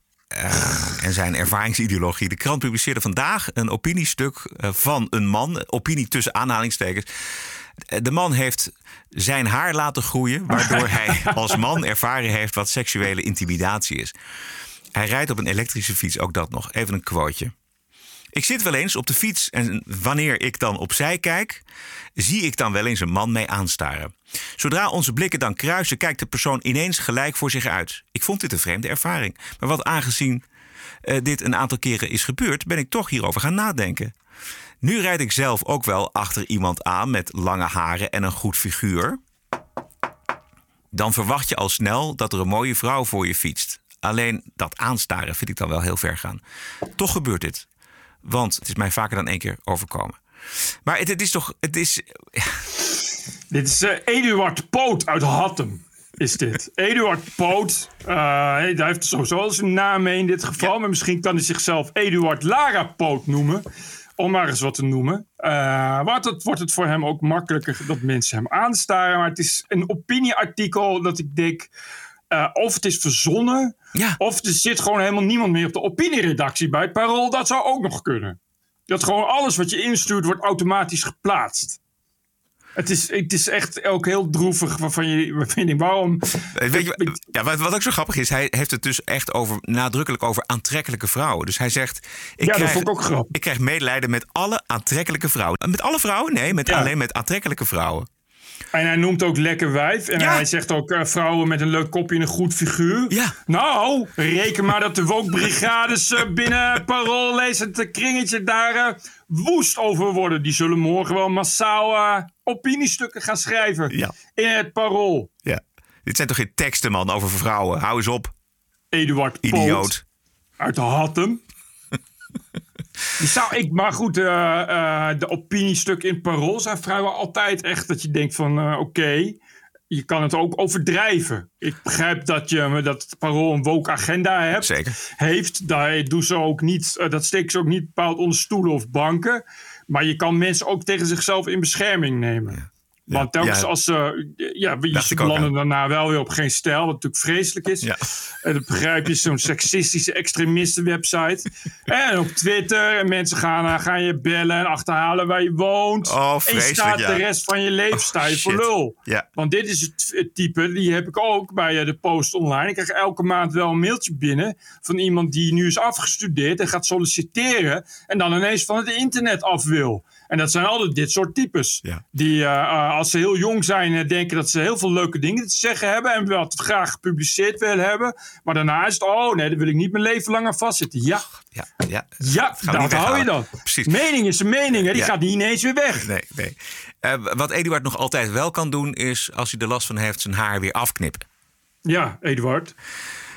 En zijn ervaringsideologie. De krant publiceerde vandaag een opiniestuk eh, van een man. Opinie tussen aanhalingstekens. De man heeft zijn haar laten groeien, waardoor hij als man ervaren heeft wat seksuele intimidatie is. Hij rijdt op een elektrische fiets, ook dat nog. Even een quoteje. Ik zit wel eens op de fiets en wanneer ik dan opzij kijk, zie ik dan wel eens een man mee aanstaren. Zodra onze blikken dan kruisen, kijkt de persoon ineens gelijk voor zich uit. Ik vond dit een vreemde ervaring. Maar wat aangezien eh, dit een aantal keren is gebeurd, ben ik toch hierover gaan nadenken. Nu rijd ik zelf ook wel achter iemand aan met lange haren en een goed figuur. Dan verwacht je al snel dat er een mooie vrouw voor je fietst. Alleen dat aanstaren vind ik dan wel heel ver gaan. Toch gebeurt dit. Want het is mij vaker dan één keer overkomen. Maar het, het is toch. Het is, Dit is eh, Eduard Poot uit Hattem. Is dit. Eduard Poot. eh, hij heeft sowieso al zijn naam mee in dit geval. Maar misschien kan hij zichzelf Eduard Lara Poot noemen. Om maar eens wat te noemen. Eh want het wordt het voor hem ook makkelijker dat mensen hem aanstaren. Maar het is een opinieartikel dat ik denk. eh, of het is verzonnen. Of er zit gewoon helemaal niemand meer op de opinieredactie bij het parool. Dat zou ook nog kunnen. Dat gewoon alles wat je instuurt wordt automatisch geplaatst. Het is, het is echt ook heel droevig waarvan je, waarvan je denkt, waarom... Weet je, ja, wat, wat ook zo grappig is, hij heeft het dus echt over, nadrukkelijk over aantrekkelijke vrouwen. Dus hij zegt: ik, dat krijg, vond ik ook grappig. ik krijg medelijden met alle aantrekkelijke vrouwen. Met alle vrouwen? Nee, met, alleen met aantrekkelijke vrouwen. En hij noemt ook lekker wijf. En hij zegt ook eh, vrouwen met een leuk kopje en een goed figuur. Ja. Nou, reken maar dat de wokbrigades uh, binnen Parool lezen het kringetje daar uh, woest over worden. Die zullen morgen wel massaal opiniestukken gaan schrijven Ja. in het Parool. Ja. Dit zijn toch geen teksten, man, over vrouwen? Hou eens op. Eduard Poot Idioot. uit de Hattem. Zou ik, maar goed, uh, uh, de opiniestukken in Parool zijn vrijwel altijd echt dat je denkt van uh, oké, okay, je kan het ook overdrijven. Ik begrijp dat, je, dat het Parool een woke agenda hebt, Zeker. heeft. Daar doen ze ook niet, dat steken ze ook niet bepaald onder stoelen of banken. Maar je kan mensen ook tegen zichzelf in bescherming nemen. Ja. Want telkens ja. als ze. ja, ik ook landen aan. daarna wel weer op geen stijl, wat natuurlijk vreselijk is. Ja. En dan begrijp je zo'n seksistische extremisten-website. en op Twitter, en mensen gaan, eh, gaan je bellen en achterhalen waar je woont. Oh, en je staat ja. de rest van je je Oh, voor shit. lul. Ja. Want dit is het, het type, die heb ik ook bij eh, de post online. Ik krijg elke maand wel een mailtje binnen van iemand die nu is afgestudeerd en gaat solliciteren. En dan ineens van het internet af wil. En dat zijn altijd dit soort types. Ja. Die eh, eh, als ze heel jong zijn eh, denken dat ze heel veel leuke dingen te zeggen hebben. En het graag gepubliceerd willen hebben. Maar daarna is het, oh nee, daar wil ik niet mijn leven lang aan vastzitten. Ja, Ja, ja. ja dat hou je dan. Precies. Mening is een mening, hè? die Ja. gaat niet ineens weer weg. Nee, nee. Wat Eduard nog altijd wel kan doen, is als hij er last van heeft, zijn haar weer afknippen. Ja, Eduard.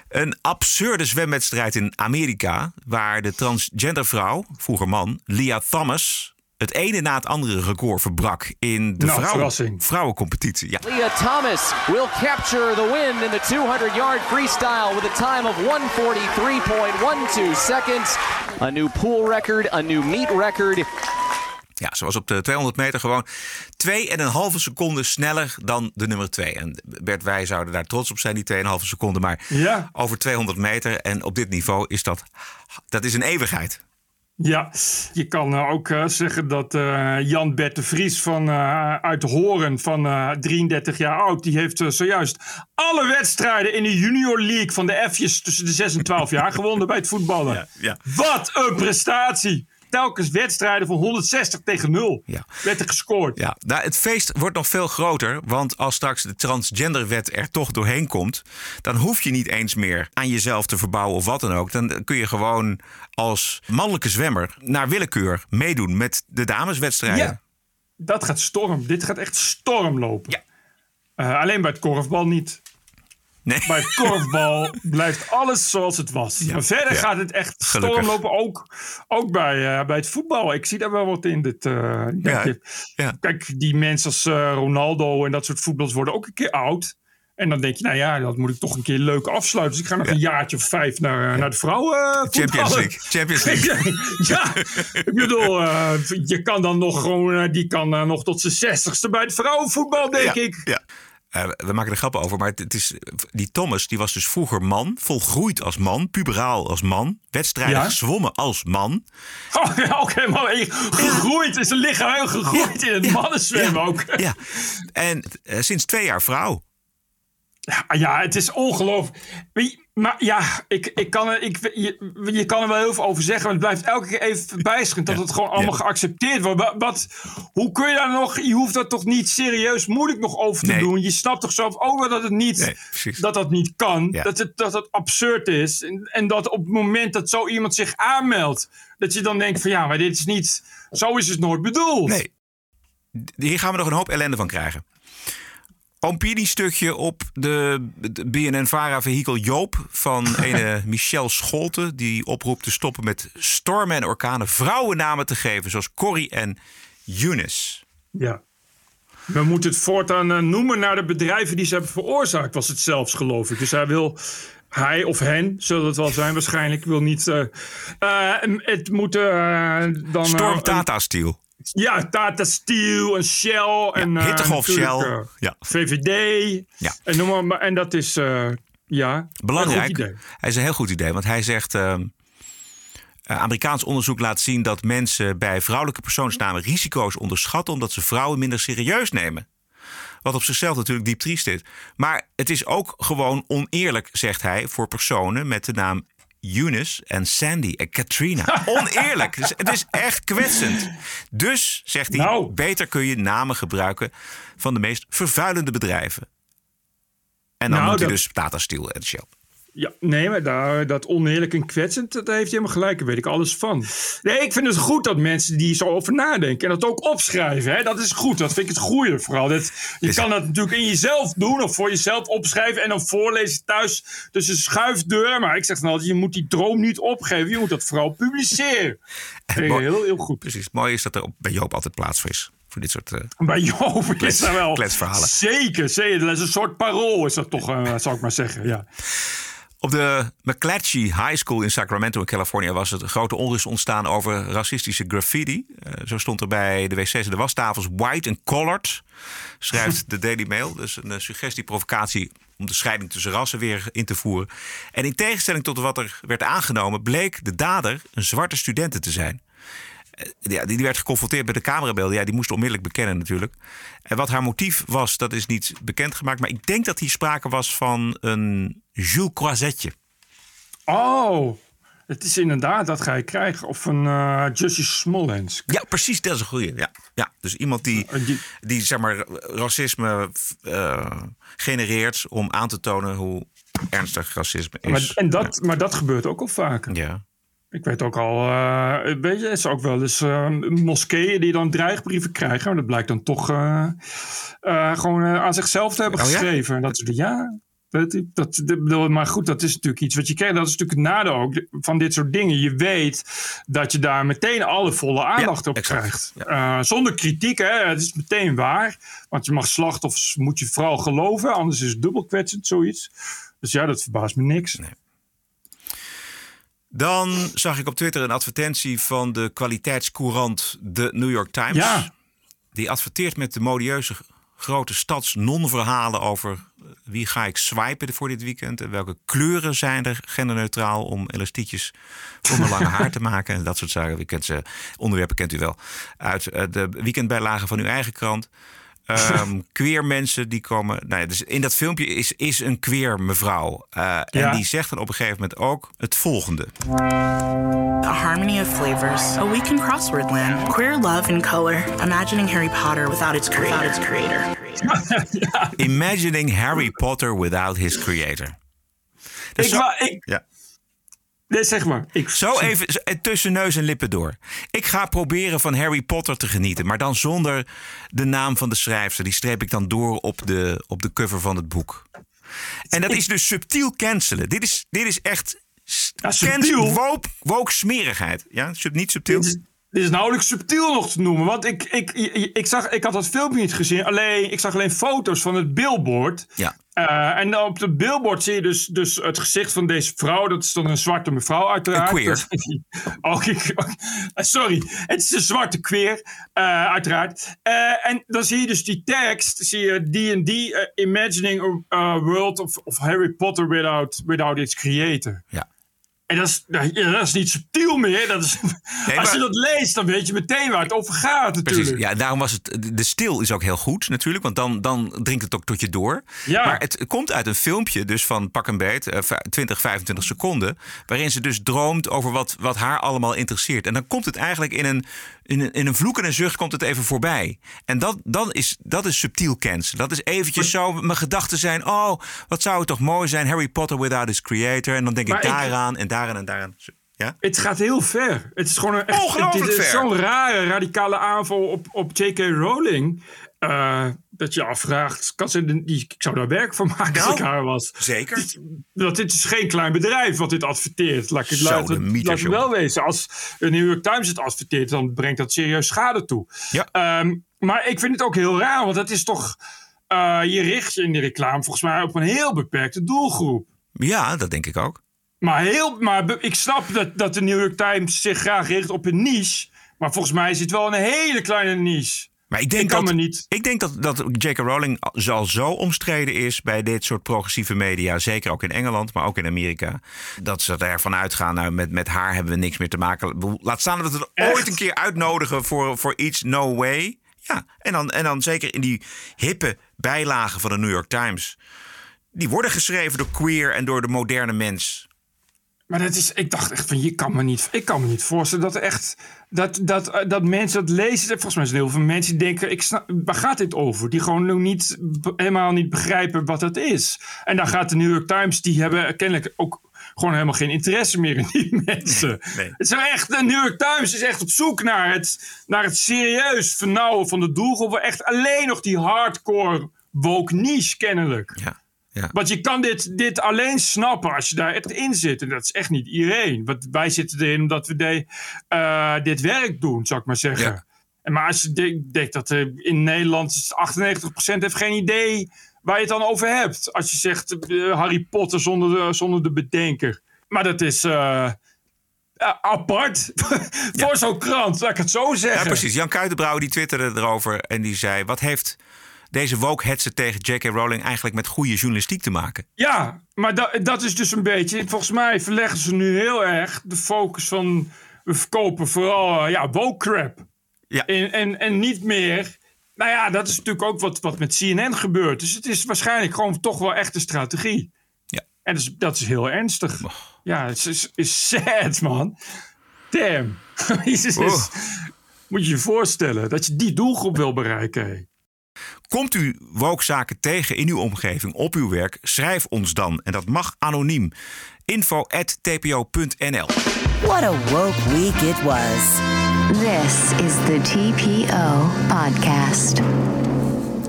Een absurde zwemwedstrijd in Amerika, waar de transgender vrouw, vroeger man, Leah Thomas, het ene na het andere record verbrak in de Nou, vrouwen, vrouwencompetitie. Ja. Leah Thomas will capture the win in the 200 yard freestyle with a time of 143.12 seconds. A new pool record, a new meet record. Ja, ze was op de 200 meter gewoon 2,5 seconden sneller dan de nummer 2. En Bert, wij zouden daar trots op zijn, die 2,5 seconden. Maar Ja. over 200 meter en op dit niveau is dat, dat is een eeuwigheid. Ja, je kan eh, ook eh, zeggen dat eh, Jan Bert de Vries van, uit Horen van eh, 33 jaar oud... die heeft zojuist alle wedstrijden in de Junior League van de F'jes... tussen de 6 en 12 jaar gewonnen bij het voetballen. Ja, ja. Wat een prestatie! Telkens wedstrijden van 160 tegen 0 Ja. werd er gescoord. Ja, nou, het feest wordt nog veel groter. Want als straks de transgenderwet er toch doorheen komt. dan hoef je niet eens meer aan jezelf te verbouwen of wat dan ook. Dan kun je gewoon als mannelijke zwemmer naar willekeur meedoen met de dameswedstrijden. Ja, dat gaat storm. Dit gaat echt storm lopen. Ja. Eh, alleen bij het korfbal niet. Nee. Bij korfbal blijft alles zoals het was. Ja, Maar verder ja. gaat het echt stormlopen. Ook, ook bij, eh, bij het voetbal. Ik zie daar wel wat in. Dit, eh, Ja. Kijk, die mensen als eh, Ronaldo en dat soort voetballers worden ook een keer oud. En dan denk je, nou ja, dat moet ik toch een keer leuk afsluiten. Dus ik ga nog een jaartje of vijf naar, naar de vrouwen Champions. League. Champions League. ja, ik bedoel, je kan dan nog gewoon, die kan nog tot zijn zestigste bij het vrouwenvoetbal, denk ik. Ja. Eh, we maken er grappen over, maar het, het is, die Thomas die was dus vroeger man, volgroeid als man, puberaal als man, wedstrijden Ja? zwommen als man. Oh, ja, oké, maar hey, gegroeid is een lichaam heel gegroeid in het mannenzwemmen ook. Ja, en eh, sinds twee jaar vrouw. Ja, ja, het is ongelooflijk. Maar ja, ik, ik kan er, ik, je, je kan er wel heel veel over zeggen, maar het blijft elke keer even verbijsterend dat het gewoon allemaal geaccepteerd wordt. Wat, wat- hoe kun je daar nog, je hoeft dat toch niet serieus moeilijk nog over te Nee. doen. Je snapt toch zelf ook wel dat het niet, Nee, dat dat niet kan, Ja. dat, het, dat het absurd is. En, en dat op het moment dat zo iemand zich aanmeldt, dat je dan denkt van ja, maar dit is niet, zo is het nooit bedoeld. Nee. Hier gaan we nog een hoop ellende van krijgen. Opinie-stukje op de, de BNN-Vara-vehikel Joop van ene Michel Scholte... die oproept te stoppen met stormen en orkanen vrouwennamen te geven... zoals Corrie en Eunice. Ja. We moeten het voortaan eh, noemen naar de bedrijven die ze hebben veroorzaakt, was het zelfs, geloof ik. Dus hij wil, hij of hen, zullen het wel zijn waarschijnlijk, wil niet. eh, eh, het moet dan. Storm Tata Steel. Ja, Tata Steel en Shell. en, eh, Hittegolf Shell. eh, Ja. VVD. Ja. En, noem maar, en dat is, eh, ja, Belangrijk. Hij is een heel goed idee, want hij zegt... eh, Amerikaans onderzoek laat zien dat mensen bij vrouwelijke persoonsnamen risico's onderschatten omdat ze vrouwen minder serieus nemen. Wat op zichzelf natuurlijk diep triest is. Maar het is ook gewoon oneerlijk, zegt hij, voor personen met de naam Eunice en Sandy en Katrina. Oneerlijk. Dus het is echt kwetsend. Dus, zegt hij, Nou. beter kun je namen gebruiken van de meest vervuilende bedrijven. En dan Nou, noemt hij dus Tata Steel en Shell. Ja, nee, maar daar, dat oneerlijk en kwetsend, dat heeft helemaal gelijk. Daar weet ik alles van. Nee, ik vind het goed dat mensen die zo over nadenken en dat ook opschrijven. Hè? Dat is goed. Dat vind ik het goede vooral. Dat, je kan dat natuurlijk in jezelf doen of voor jezelf opschrijven en dan voorlezen thuis tussen schuifdeur. Maar ik zeg dan altijd, je moet die droom niet opgeven. Je moet dat vooral publiceren. Mooi- heel, heel goed. Precies. Het mooie is dat er bij Joop altijd plaats voor is. Voor dit soort. eh, Bij Joop is daar wel... kletsverhalen. Zeker, zeker. Dat is een soort parool is dat toch, eh, zou ik maar zeggen. Ja. Op de McClatchy High School in Sacramento in Californië was het grote onrust ontstaan over racistische graffiti. Eh, zo stond er bij de wc's en de wastafels white and colored, schrijft de Daily Mail. Dus een eh, suggestie, provocatie om de scheiding tussen rassen weer in te voeren. En in tegenstelling tot wat er werd aangenomen, bleek de dader een zwarte studente te zijn. Ja, die werd geconfronteerd met de camerabeelden. Ja, die moest onmiddellijk bekennen natuurlijk. En wat haar motief was, dat is niet bekendgemaakt. Maar ik denk dat hier sprake was van een Jules Croisetje. Oh, het is inderdaad, dat ga je krijgen. Of een eh Justice Smollens. Ja, precies, dat is een goeie. Ja, ja, dus iemand die, Eh, die- die zeg maar, racisme eh, genereert om aan te tonen hoe ernstig racisme is. Maar, en dat, maar dat gebeurt ook al vaker. Ja. Ik weet ook al, eh, weet je, er is ook wel eens eh, moskeeën die dan dreigbrieven krijgen. Maar dat blijkt dan toch eh, eh, gewoon eh, aan zichzelf te hebben Oh ja? geschreven. En dat is ja. Dat, dat, maar goed, dat is natuurlijk iets wat je krijgt. Dat is natuurlijk het nadeel ook van dit soort dingen. Je weet dat je daar meteen alle volle aandacht op exact. krijgt. Eh, zonder kritiek, hè. Het is meteen waar. Want je mag slachtoffers, moet je vooral geloven. Anders is het dubbel kwetsend, zoiets. Dus ja, dat verbaast me niks. Dan zag ik op Twitter een advertentie van de kwaliteitscourant The New York Times. Ja. Die adverteert met de modieuze grote stads non-verhalen over eh, wie ga ik swipen voor dit weekend en welke kleuren zijn er genderneutraal om elastiekjes voor mijn lange haar te maken en dat soort zaken. U kent ze, onderwerpen kent u wel uit eh, de weekendbijlagen van uw eigen krant. Ehm queer mensen die komen. Nou ja, dus in dat filmpje is, is een queer mevrouw. Eh, En die zegt dan op een gegeven moment ook het volgende. A harmony of flavors. A week in crossword land. Queer love in color. Imagining Harry Potter without its creator. Without its creator. Imagining Harry Potter without his creator. Dus Ik zo- wa- ik- ja. Nee, zeg maar. Ik, Zo even eh, tussen neus en lippen door. Ik ga proberen van Harry Potter te genieten, maar dan zonder de naam van de schrijfster. Die streep ik dan door op de, op de cover van het boek. En dat is dus subtiel cancelen. Dit is, dit is echt s- subtiel? cancel, woke, woke smerigheid. Ja, sub, niet subtiel. Dit is, dit is nauwelijks subtiel nog te noemen. Want ik, ik, ik, ik, zag, ik had dat filmpje niet gezien. Alleen, ik zag alleen foto's van het billboard. Ja. Uh, en op het billboard zie je dus, dus het gezicht van deze vrouw. Dat is dan een zwarte mevrouw uiteraard. Een queer. oh, ik, oh, sorry, het is een zwarte queer, uh, uiteraard. Uh, en dan zie je dus die tekst, zie je D&D, Imagining a World of, of Harry Potter without, without its creator. Ja. En dat is, ja, dat is niet subtiel meer. Dat is, nee, als je dat leest, dan weet je meteen waar het over gaat natuurlijk. Precies, ja, daarom was het... De stil is ook heel goed natuurlijk, want dan, dan dringt het ook tot je door. Ja. Maar het komt uit een filmpje, dus van pak een beet, 20, 25 seconden... waarin ze dus droomt over wat, wat haar allemaal interesseert. En dan komt het eigenlijk in een, in een, in een vloek en een zucht komt het even voorbij. En dat, dat, is, dat is subtiel cancel. Dat is eventjes zo, mijn gedachten zijn... oh, wat zou het toch mooi zijn, Harry Potter without his creator. En dan denk ik ik- daaraan en daaraan en daaraan. Ja? Het gaat heel ver. Het is gewoon een echt, Ongelooflijk het is ver. zo'n rare, radicale aanval op, op J.K. Rowling. eh, dat je afvraagt, kan ze ik zou daar werk van maken als Nou, ik haar was. Zeker. Dit, dat dit is geen klein bedrijf wat dit adverteert. Laat ik laat het- mythes, laat wel wezen. Als de New York Times het adverteert, dan brengt dat serieus schade toe. Ja. Ehm, maar ik vind het ook heel raar, want het is toch... eh, je richt je in de reclame volgens mij op een heel beperkte doelgroep. Ja, dat denk ik ook. Maar, heel, maar ik snap dat, dat de New York Times zich graag richt op een niche. Maar volgens mij is het wel een hele kleine niche. Maar ik denk, Ik dat, me niet- ik denk dat, dat J.K. Rowling al zo omstreden is bij dit soort progressieve media. Zeker ook in Engeland, maar ook in Amerika. Dat ze ervan uitgaan, nou, met, met haar hebben we niks meer te maken. Laat staan dat we het Echt? ooit een keer uitnodigen voor, voor iets No Way. Ja, en dan, en dan zeker in die hippe bijlagen van de New York Times. Die worden geschreven door queer en door de moderne mens. Maar dat is, ik dacht echt van, je kan me niet, ik kan me niet voorstellen dat er echt, dat, dat, eh, dat mensen dat lezen. Volgens mij zijn heel veel mensen die denken, ik snap, waar gaat dit over? Die gewoon nog niet, helemaal niet begrijpen wat dat is. En dan gaat de New York Times, die hebben kennelijk ook gewoon helemaal geen interesse meer in die mensen. Nee. Het is echt, de New York Times is echt op zoek naar het, naar het serieus vernauwen van de doelgroep. Echt alleen nog die hardcore woke niche kennelijk. Ja. Ja. Want je kan dit, dit alleen snappen als je daar echt in zit. En dat is echt niet iedereen. Want wij zitten erin omdat we de, eh, dit werk doen, zou ik maar zeggen. Ja. En maar als je de- denkt dat er in Nederland is 98% heeft geen idee waar je het dan over hebt. Als je zegt eh, Harry Potter zonder de, zonder de bedenker. Maar dat is eh, apart voor zo'n krant, laat ik het zo zeggen. Ja, precies. Jan Kuitenbrouwer die twitterde erover en die zei... wat heeft deze woke-hetsen tegen J.K. Rowling eigenlijk met goede journalistiek te maken? Ja, maar dat, dat is dus een beetje. Volgens mij verleggen ze nu heel erg de focus van. We verkopen vooral eh, ja, woke crap. Ja. En, en, en niet meer. Nou ja, dat is natuurlijk ook wat, wat met CNN gebeurt. Dus het is waarschijnlijk gewoon toch wel echt een strategie. Ja. En dat is, dat is heel ernstig. Ja, het is, is sad, man. Damn. Jezus, Oh. Moet je je voorstellen dat je die doelgroep wil bereiken. Komt u woke-zaken tegen in uw omgeving, op uw werk? Schrijf ons dan. En dat mag anoniem. info.tpo.nl What a woke week it was. This is the TPO Podcast.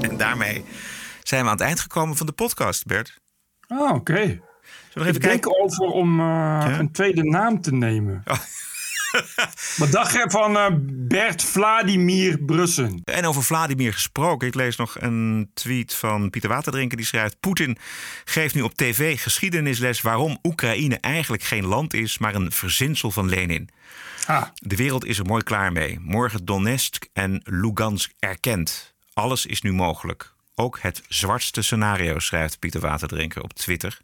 En daarmee zijn we aan het eind gekomen van de podcast, Bert. Ah, oké. Zullen we nog Ik even denk kijken? over om eh, een tweede naam te nemen. Oh. Wat dacht je van eh, Bert Vladimir Brussen? En over Vladimir gesproken. Ik lees nog een tweet van Pieter Waterdrinker die schrijft... Poetin geeft nu op tv geschiedenisles... waarom Oekraïne eigenlijk geen land is... maar een verzinsel van Lenin. Ah, De wereld is er mooi klaar mee. Morgen Donetsk en Lugansk erkend. Alles is nu mogelijk. Ook het zwartste scenario, schrijft Pieter Waterdrinker op Twitter.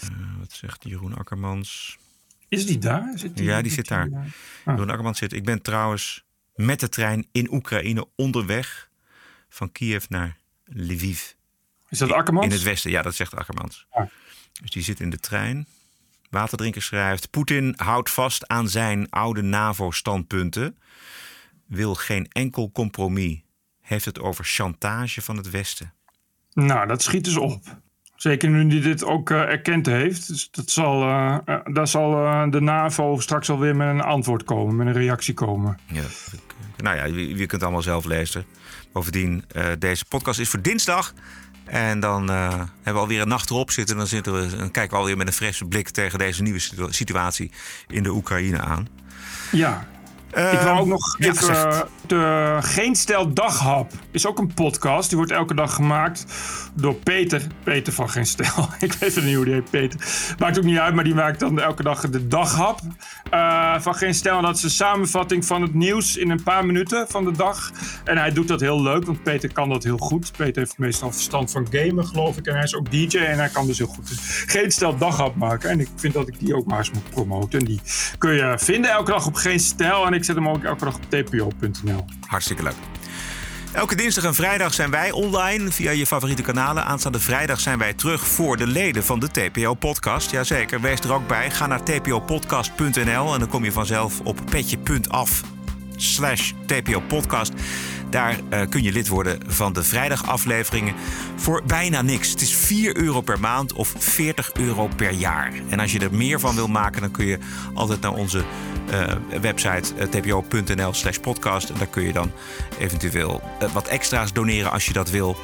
Eh, wat zegt Jeroen Akkermans? Is die daar? Zit Ja, die zit daar. Ah. Jeroen Akkermans zit. Ik ben trouwens met de trein in Oekraïne onderweg van Kiev naar Lviv. Is dat Akkermans? In het westen, ja, dat zegt Akkermans. Ja. Dus die zit in de trein. Waterdrinker schrijft: Poetin houdt vast aan zijn oude NAVO-standpunten. Wil geen enkel compromis. Heeft het over chantage van het Westen. Nou, dat schiet dus op. Zeker nu die dit ook eh, erkend heeft. Dus dat zal, eh, eh, daar zal de NAVO straks alweer met een antwoord komen, met een reactie komen. Ja, nou ja, je, je kunt het allemaal zelf lezen. Bovendien, deze podcast is voor dinsdag. En dan hebben we alweer een nacht erop zitten. Dan, zitten we, dan kijken we alweer met een frisse blik tegen deze nieuwe situ- situatie in de Oekraïne aan. Ja, ik wil ook nog ja, even, zeg het. eh, de Geen Stel Daghap is ook een podcast. Die wordt elke dag gemaakt door Peter. Peter van Geen Stel. ik weet even niet hoe die heet, Peter. Maakt ook niet uit, maar die maakt dan elke dag de daghap eh, van Geen Stel. En dat is een samenvatting van het nieuws in een paar minuten van de dag. En hij doet dat heel leuk, want Peter kan dat heel goed. Peter heeft meestal verstand van gamen, geloof ik. En hij is ook DJ en hij kan dus heel goed dus Geen Stel Daghap maken. En ik vind dat ik die ook maar eens moet promoten. En die kun je vinden elke dag op Geen Stel. En ik zet hem ook elke dag op tpo.nl. Hartstikke leuk. Elke dinsdag en vrijdag zijn wij online via je favoriete kanalen. Aanstaande vrijdag zijn wij terug voor de leden van de TPO-podcast. Jazeker, wees er ook bij. Ga naar tpopodcast.nl en dan kom je vanzelf op petje.af slash tpo-podcast. Daar eh, kun je lid worden van de vrijdagafleveringen voor bijna niks. Het is 4 euro per maand of 40 euro per jaar. En als je er meer van wil maken, dan kun je altijd naar onze eh, website eh, tpo.nl slash podcast. En daar kun je dan eventueel wat extra's doneren als je dat wil.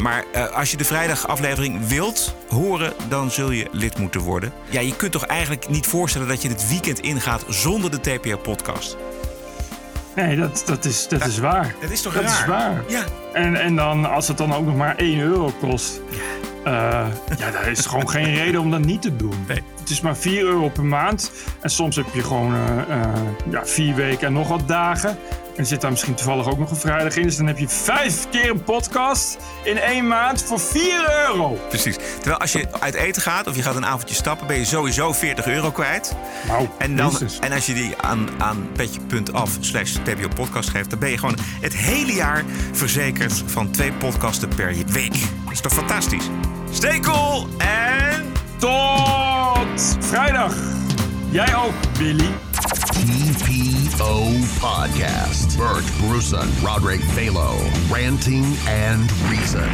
Maar als je de vrijdagaflevering wilt horen, dan zul je lid moeten worden. Ja, je kunt toch eigenlijk niet voorstellen dat je het weekend ingaat zonder de TPO-podcast? Nee, dat, dat, is, dat is waar. Dat is toch dat raar? is waar. Ja. En, en dan, als het dan ook nog maar 1 euro kost. Ja, ja daar is gewoon geen reden om dat niet te doen. Het is maar 4 euro per maand. En soms heb je gewoon eh, eh, ja, vier weken en nog wat dagen. En zit daar misschien toevallig ook nog een vrijdag in. Dus dan heb je vijf keer een podcast in één maand voor 4 euro. Precies. Terwijl als je uit eten gaat of je gaat een avondje stappen, ben je sowieso 40 euro kwijt. Nou, en, dan, minstens. en als je die aan, aan petje.af slash TPO podcast geeft, dan ben je gewoon het hele jaar verzekerd van twee podcasten per week. Dat is toch fantastisch? Cool en tot vrijdag. Jij ook, Billy. TPO Podcast. Bert Bruson, Roderick Balo, Ranting and Reason.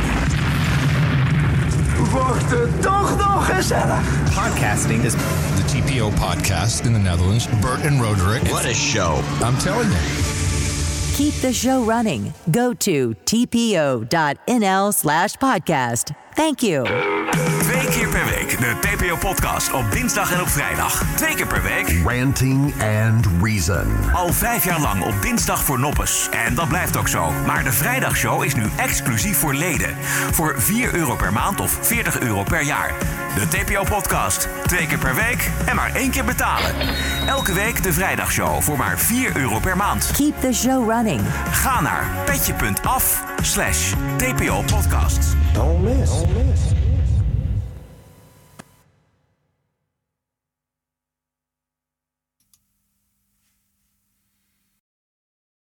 Wordt het toch nog gezellig? Podcasting is the TPO podcast in the Netherlands. Bert and Roderick. What a show. I'm telling you. Keep the show running. Go to tpo.nl slash podcast. Thank you. De TPO-podcast op dinsdag en op vrijdag. Twee keer per week. Ranting and Reason. Al vijf jaar lang op dinsdag voor noppes. En dat blijft ook zo. Maar de vrijdagshow is nu exclusief voor leden. Voor 4 euro per maand of 40 euro per jaar. De TPO-podcast. Twee keer per week en maar één keer betalen. Elke week de vrijdagshow voor maar 4 euro per maand. Keep the show running. Ga naar petje.af slash TPO-podcast. Don't miss. Don't miss.